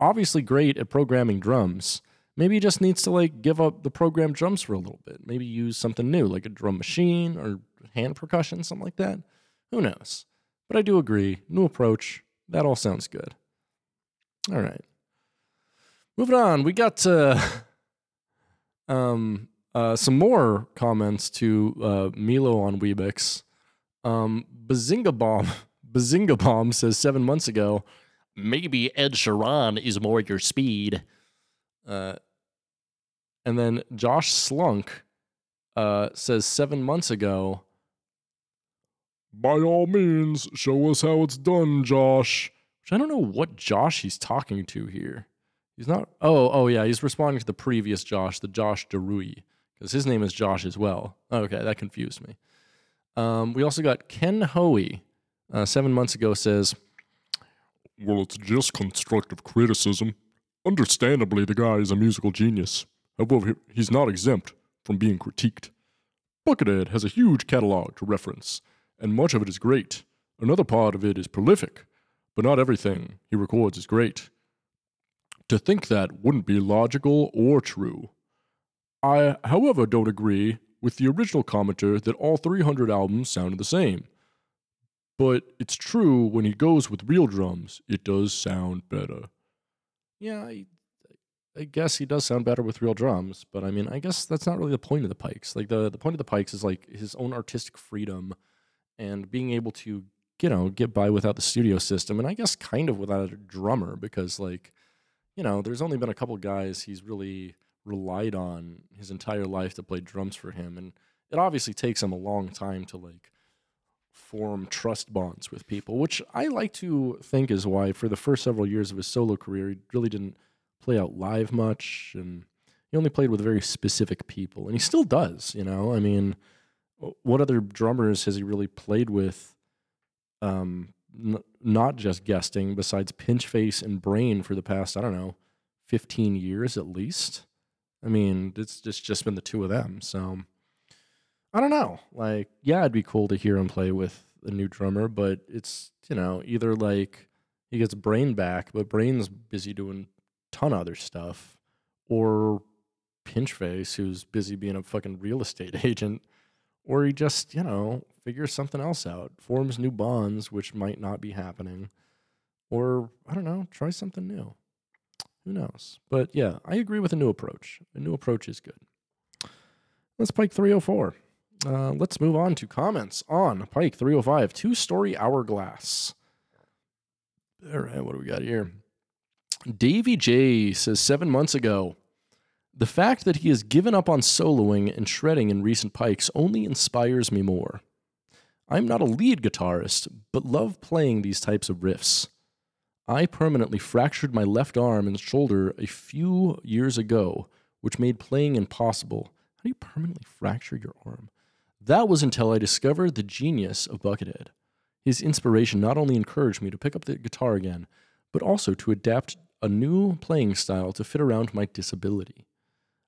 obviously great at programming drums. Maybe he just needs to like give up the programmed drums for a little bit. Maybe use something new, like a drum machine or hand percussion, something like that. Who knows? But I do agree. New approach. That all sounds good. All right. Moving on. We got uh, um, uh, some more comments to uh, Milo on Weebix. Um, Bazinga Bomb. Bazinga Bomb says seven months ago, Maybe Ed Sheeran is more your speed. Uh, and then Josh Slunk uh, says seven months ago, By all means, show us how it's done, Josh. which I don't know what Josh he's talking to here. He's not. Oh, oh yeah, he's responding to the previous Josh, the Josh DeRui, because his name is Josh as well. Okay, that confused me. Um, we also got Ken Hoey, uh, seven months ago, says, Well, it's just constructive criticism. Understandably, the guy is a musical genius. However, he's not exempt from being critiqued. Buckethead has a huge catalog to reference, and much of it is great. Another part of it is prolific, but not everything he records is great. To think that wouldn't be logical or true. I, however, don't agree with the original commenter that all 300 albums sounded the same. But it's true when he goes with real drums, it does sound better. "Yeah, I, I guess he does sound better with real drums, but I mean, I guess that's not really the point of the Pikes. Like the the point of the Pikes is like his own artistic freedom and being able to you know get by without the studio system, and I guess kind of without a drummer because like you know there's only been a couple guys he's really relied on his entire life to play drums for him, and it obviously takes him a long time to like form trust bonds with people, which I like to think is why for the first several years of his solo career he really didn't play out live much and he only played with very specific people and he still does you know? I mean what other drummers has he really played with um n- not just guesting besides pinchface and brain for the past i don't know 15 years at least. I mean it's just just been the two of them so i don't know. Like yeah it'd be cool to hear him play with a new drummer but it's you know either like he gets brain back but brain's busy doing ton of other stuff, or Pinchface, who's busy being a fucking real estate agent, or he just, you know, figures something else out, forms new bonds, which might not be happening, or I don't know, try something new. Who knows? But yeah, I agree with a new approach. A new approach is good. Let's Pike 304. Uh, let's move on to comments on Pike 305, two story hourglass. All right, what do we got here? Davy J says seven months ago, the fact that he has given up on soloing and shredding in recent pikes only inspires me more. I'm not a lead guitarist, but love playing these types of riffs. I permanently fractured my left arm and shoulder a few years ago, which made playing impossible. How do you permanently fracture your arm? That was until I discovered the genius of Buckethead. His inspiration not only encouraged me to pick up the guitar again, but also to adapt a new playing style to fit around my disability.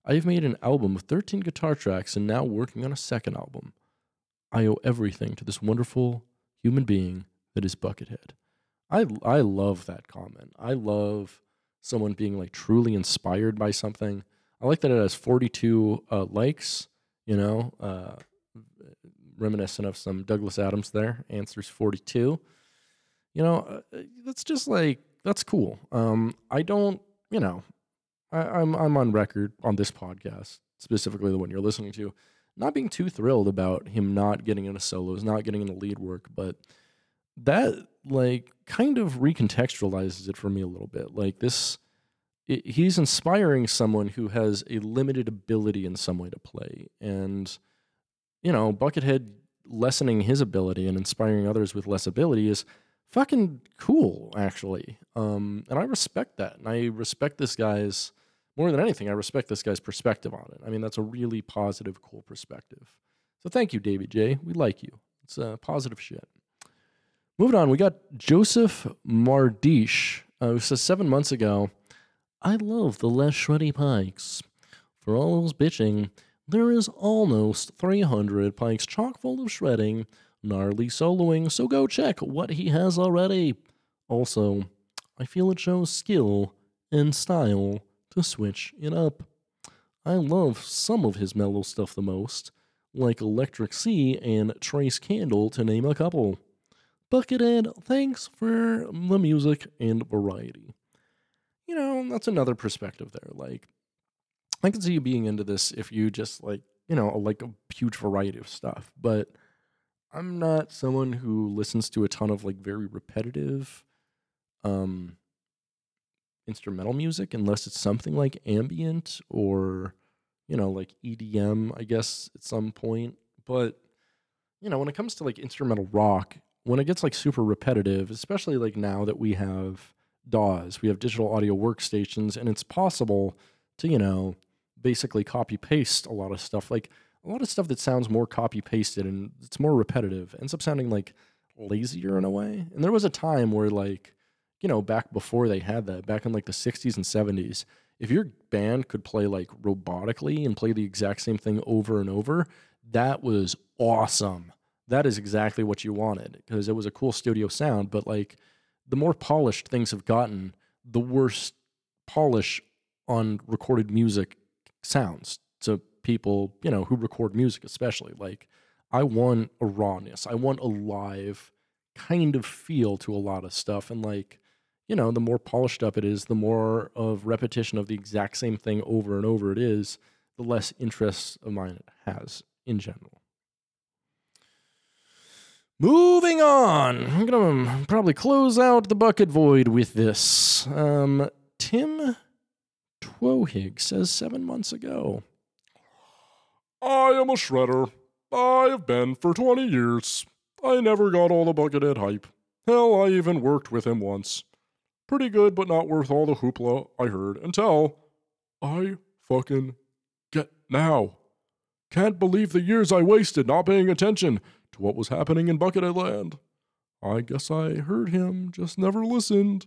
I have made an album of 13 guitar tracks and now working on a second album. I owe everything to this wonderful human being that is Buckethead. I I love that comment. I love someone being like truly inspired by something. I like that it has 42 uh, likes, you know, uh, reminiscent of some Douglas Adams there. Answers 42. You know, uh, that's just like that's cool. Um, I don't, you know, I, I'm I'm on record on this podcast, specifically the one you're listening to, not being too thrilled about him not getting into solos, not getting into lead work, but that like kind of recontextualizes it for me a little bit. Like this, he's inspiring someone who has a limited ability in some way to play, and you know, Buckethead lessening his ability and inspiring others with less ability is fucking cool, actually. Um, and I respect that, and I respect this guy's more than anything. I respect this guy's perspective on it. I mean, that's a really positive, cool perspective. So thank you, David J. We like you. It's uh, positive shit. Moving on, we got Joseph Mardish, uh, who says seven months ago, I love the less shreddy pikes. For all those bitching, there is almost 300 pikes chock full of shredding, gnarly soloing, so go check what he has already. Also, I feel it shows skill and style to switch it up. I love some of his mellow stuff the most, like Electric Sea and Trace Candle, to name a couple. Buckethead, thanks for the music and variety. You know, that's another perspective there. Like, I can see you being into this if you just like, you know, like a huge variety of stuff. But I'm not someone who listens to a ton of like very repetitive um instrumental music unless it's something like ambient or you know, like EDM, I guess at some point. But you know, when it comes to like instrumental rock, when it gets like super repetitive, especially like now that we have DAWs, we have digital audio workstations, and it's possible to, you know, basically copy paste a lot of stuff. Like a lot of stuff that sounds more copy pasted and it's more repetitive ends up sounding like lazier in a way. And there was a time where, like, you know, back before they had that, back in like the 60s and 70s, if your band could play like robotically and play the exact same thing over and over, that was awesome that is exactly what you wanted because it was a cool studio sound. But like the more polished things have gotten, the worse polish on recorded music sounds to people, you know, who record music, especially. Like I want a rawness, I want a live kind of feel to a lot of stuff. And like, you know, the more polished up it is, the more of repetition of the exact same thing over and over it is, the less interest of mine it has in general. Moving on, I'm gonna probably close out the bucket void with this. Um, Tim Twohig says seven months ago. I am a shredder. I have been for 20 years. I never got all the Buckethead hype. Hell, I even worked with him once. Pretty good, but not worth all the hoopla I heard until I fucking get now. Can't believe the years I wasted not paying attention to what was happening in Buckethead Land. I guess I heard him, just never listened.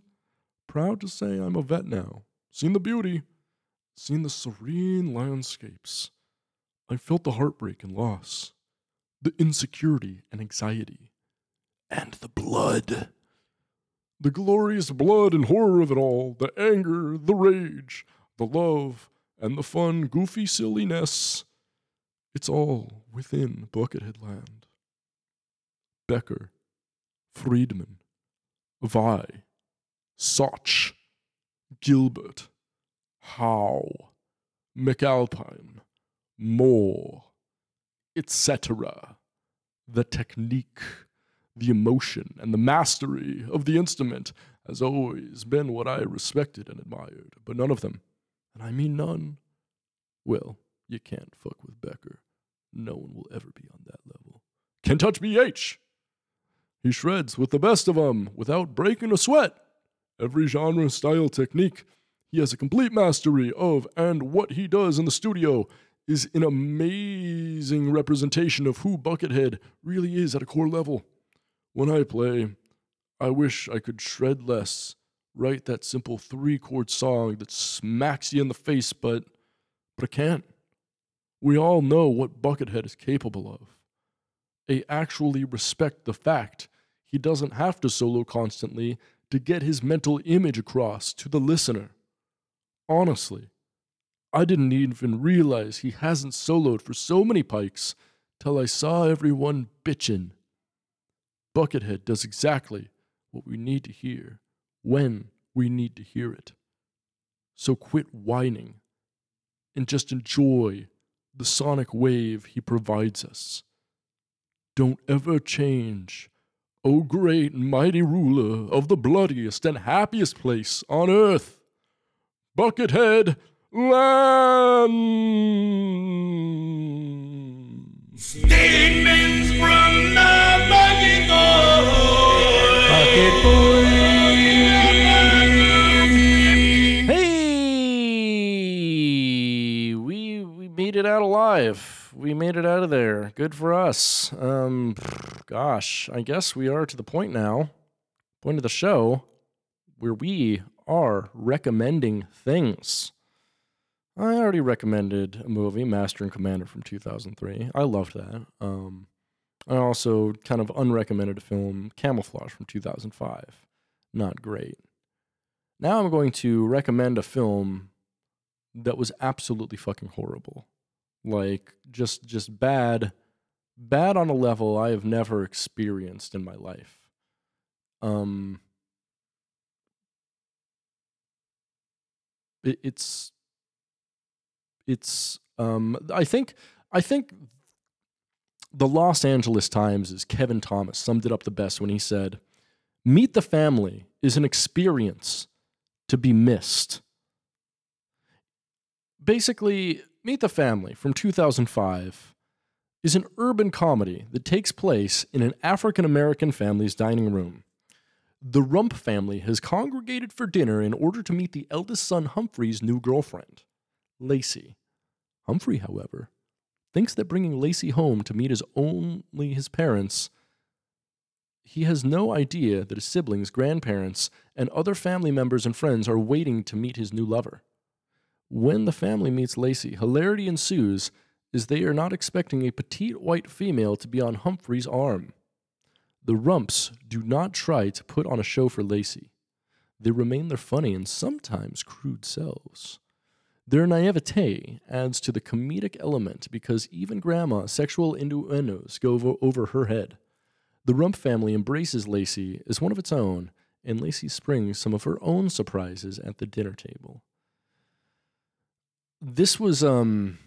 Proud to say I'm a vet now. Seen the beauty, seen the serene landscapes. I felt the heartbreak and loss, the insecurity and anxiety, and the blood. The glorious blood and horror of it all, the anger, the rage, the love, and the fun, goofy silliness. It's all within Buckethead Land. Becker, Friedman, Vai, Satch, Gilbert, Howe, MacAlpine, Moore, etc. The technique, the emotion, and the mastery of the instrument has always been what I respected and admired, but none of them, and I mean none, well, you can't fuck with Becker. No one will ever be on that level. Can touch BH. He shreds with the best of 'em without breaking a sweat. Every genre, style, technique, he has a complete mastery of, and what he does in the studio is an amazing representation of who Buckethead really is at a core level. When I play, I wish I could shred less, write that simple three chord song that smacks you in the face, but but I can't. We all know what Buckethead is capable of. I actually respect the fact he doesn't have to solo constantly to get his mental image across to the listener. Honestly, I didn't even realize he hasn't soloed for so many pikes till I saw everyone bitchin'. Buckethead does exactly what we need to hear when we need to hear it. So quit whining and just enjoy the sonic wave he provides us. Don't ever change, O great and mighty ruler of the bloodiest and happiest place on earth, Buckethead Land. Statements from the Hey, we we made it out alive. We made it out of there. Good for us. Um, gosh, I guess we are to the point now, point of the show, where we are recommending things. I already recommended a movie, Master and Commander from 2003. I loved that. Um, I also kind of unrecommended a film, Camouflage from 2005. Not great. Now I'm going to recommend a film that was absolutely fucking horrible. Like just just bad bad on a level I have never experienced in my life. Um it, it's it's um I think I think the Los Angeles Times' Kevin Thomas summed it up the best when he said, Meet the Family is an experience to be missed. Basically, Meet the Family from 2005 is an urban comedy that takes place in an African American family's dining room. The Rump family has congregated for dinner in order to meet the eldest son Humphrey's new girlfriend, Lacey. Humphrey, however, thinks that bringing Lacey home to meet his only his parents, he has no idea that his siblings, grandparents, and other family members and friends are waiting to meet his new lover. When the family meets Lacey, hilarity ensues as they are not expecting a petite white female to be on Humphrey's arm. The Rumps do not try to put on a show for Lacey. They remain their funny and sometimes crude selves. Their naivete adds to the comedic element because even grandma's sexual innuendos go over, over her head. The Rump family embraces Lacey as one of its own, and Lacey springs some of her own surprises at the dinner table. This was um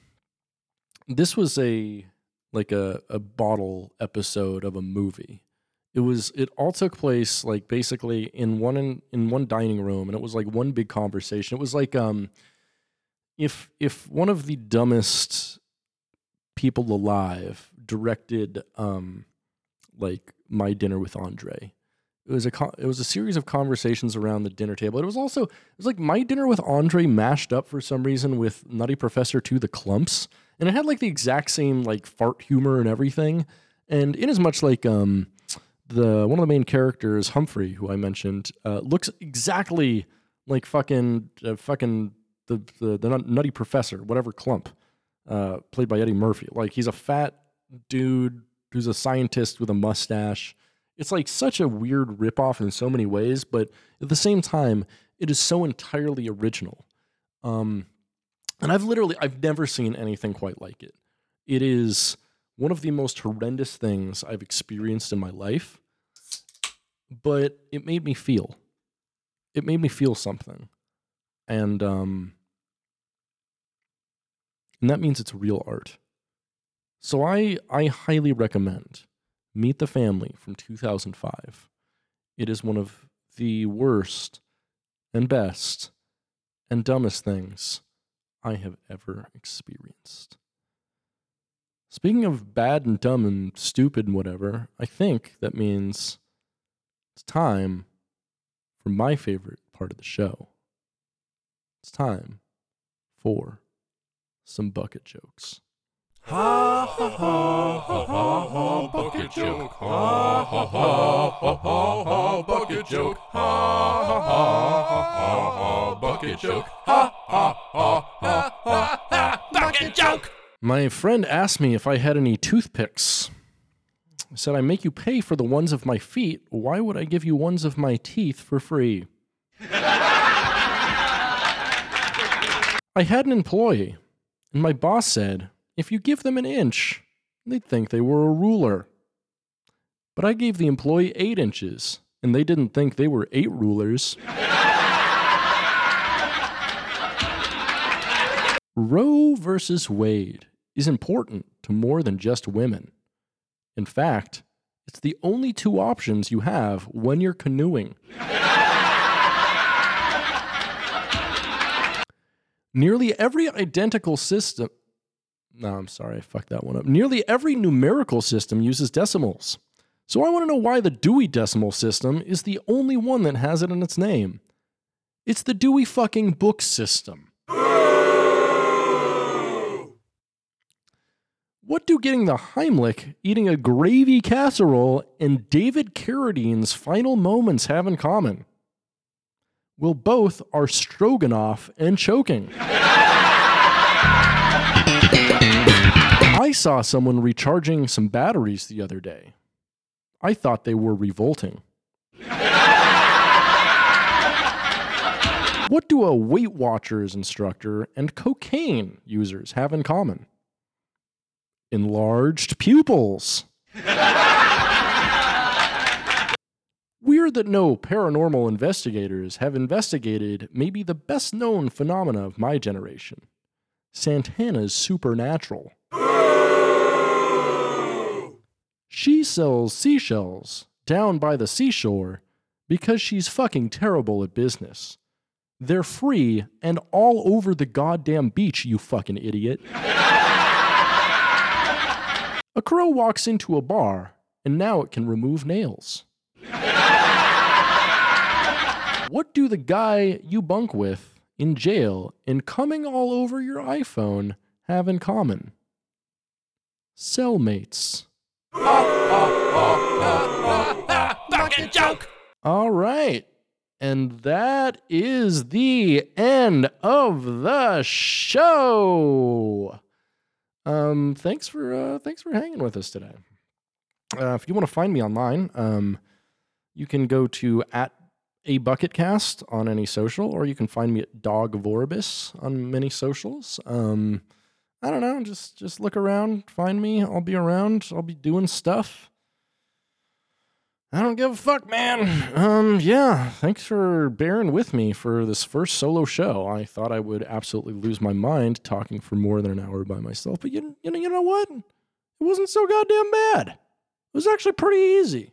this was a like a, a bottle episode of a movie. It was it all took place like basically in one in, in one dining room and it was like one big conversation. It was like um if if one of the dumbest people alive directed um like my dinner with Andre. It was a co- it was a series of conversations around the dinner table. It was also it was like my dinner with Andre mashed up for some reason with Nutty Professor to the Klumps, and it had like the exact same like fart humor and everything. And in as much like um the one of the main characters Humphrey, who I mentioned, uh, looks exactly like fucking uh, fucking the, the the Nutty Professor, whatever Klump, uh, played by Eddie Murphy. Like he's a fat dude who's a scientist with a mustache. It's like such a weird ripoff in so many ways, but at the same time, it is so entirely original. Um, and I've literally I've never seen anything quite like it. It is one of the most horrendous things I've experienced in my life, but it made me feel. It made me feel something. And um and that means it's real art. So I I highly recommend Meet the Family from 2005. It is one of the worst and best and dumbest things I have ever experienced. Speaking of bad and dumb and stupid and whatever, I think that means it's time for my favorite part of the show. It's time for some bucket jokes. Ha ha ha ha ha ha bucket joke. Ha ha ha ha ha ha bucket joke. Ha ha ha ha ha bucket joke. Ha ha ha ha ha ha. My friend asked me if I had any toothpicks. I said, I make you pay for the ones of my feet. Why would I give you ones of my teeth for free? I had an employee, and my boss said, if you give them an inch, they'd think they were a ruler. But I gave the employee eight inches, and they didn't think they were eight rulers. Roe versus Wade is important to more than just women. In fact, it's the only two options you have when you're canoeing. Nearly every identical system. No, I'm sorry, I fucked that one up. Nearly every numerical system uses decimals. So I want to know why the Dewey Decimal System is the only one that has it in its name. It's the Dewey fucking Book System. What do getting the Heimlich, eating a gravy casserole, and David Carradine's final moments have in common? Well, both are stroganoff and choking. I saw someone recharging some batteries the other day. I thought they were revolting. what do a Weight Watchers instructor and cocaine users have in common? Enlarged pupils. Weird that no paranormal investigators have investigated maybe the best known phenomena of my generation Santana's supernatural. She sells seashells down by the seashore because she's fucking terrible at business. They're free and all over the goddamn beach, you fucking idiot. a crow walks into a bar and now it can remove nails. What do the guy you bunk with in jail and coming all over your iPhone have in common? Cellmates. Fucking joke! All right. And that is the end of the show. Um, thanks for uh, thanks for hanging with us today. Uh, if you want to find me online, um, you can go to at a bucket cast on any social, or you can find me at Dog Vorbis on many socials. Um, I don't know, just just look around, find me. I'll be around. I'll be doing stuff. I don't give a fuck, man. Um, yeah, thanks for bearing with me for this first solo show. I thought I would absolutely lose my mind talking for more than an hour by myself, but you, you know, you know what? It wasn't so goddamn bad. It was actually pretty easy.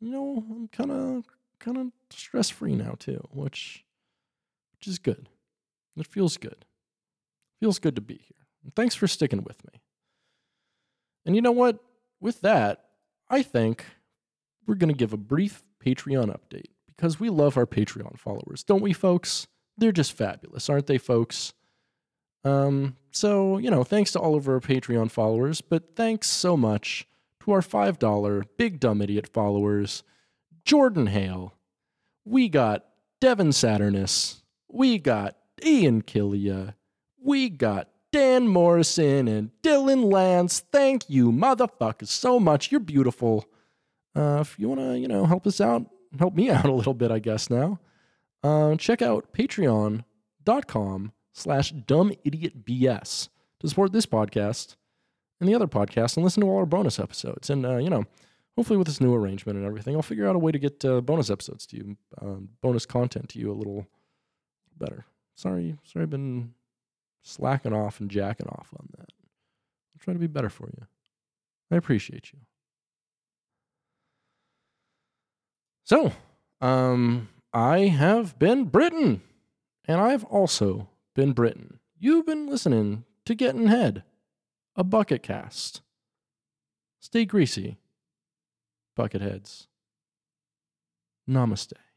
You know, I'm kind of kind of stress free now too, which which is good. It feels good. Feels good to be here. And thanks for sticking with me. And you know what? With that, I think we're going to give a brief Patreon update because we love our Patreon followers, don't we, folks? They're just fabulous, aren't they, folks? Um, so, you know, thanks to all of our Patreon followers, but thanks so much to our $5 Big Dumb Idiot followers Jordan Hale, we got Devin Saturnus, we got Ian Killia, we got Dan Morrison and Dylan Lance. Thank you, motherfuckers, so much. You're beautiful. Uh, if you want to, you know, help us out, help me out a little bit, I guess now, uh, check out patreon.com slash dumbidiotbs to support this podcast and the other podcast and listen to all our bonus episodes. And, uh, you know, hopefully with this new arrangement and everything, I'll figure out a way to get uh, bonus episodes to you, um, bonus content to you a little better. Sorry, sorry, I've been slacking off and jacking off on that. I'll try to be better for you. I appreciate you. So, um, I have been Britain, and I've also been Britain. You've been listening to Getting Head, a bucket cast. Stay greasy, bucketheads. Namaste.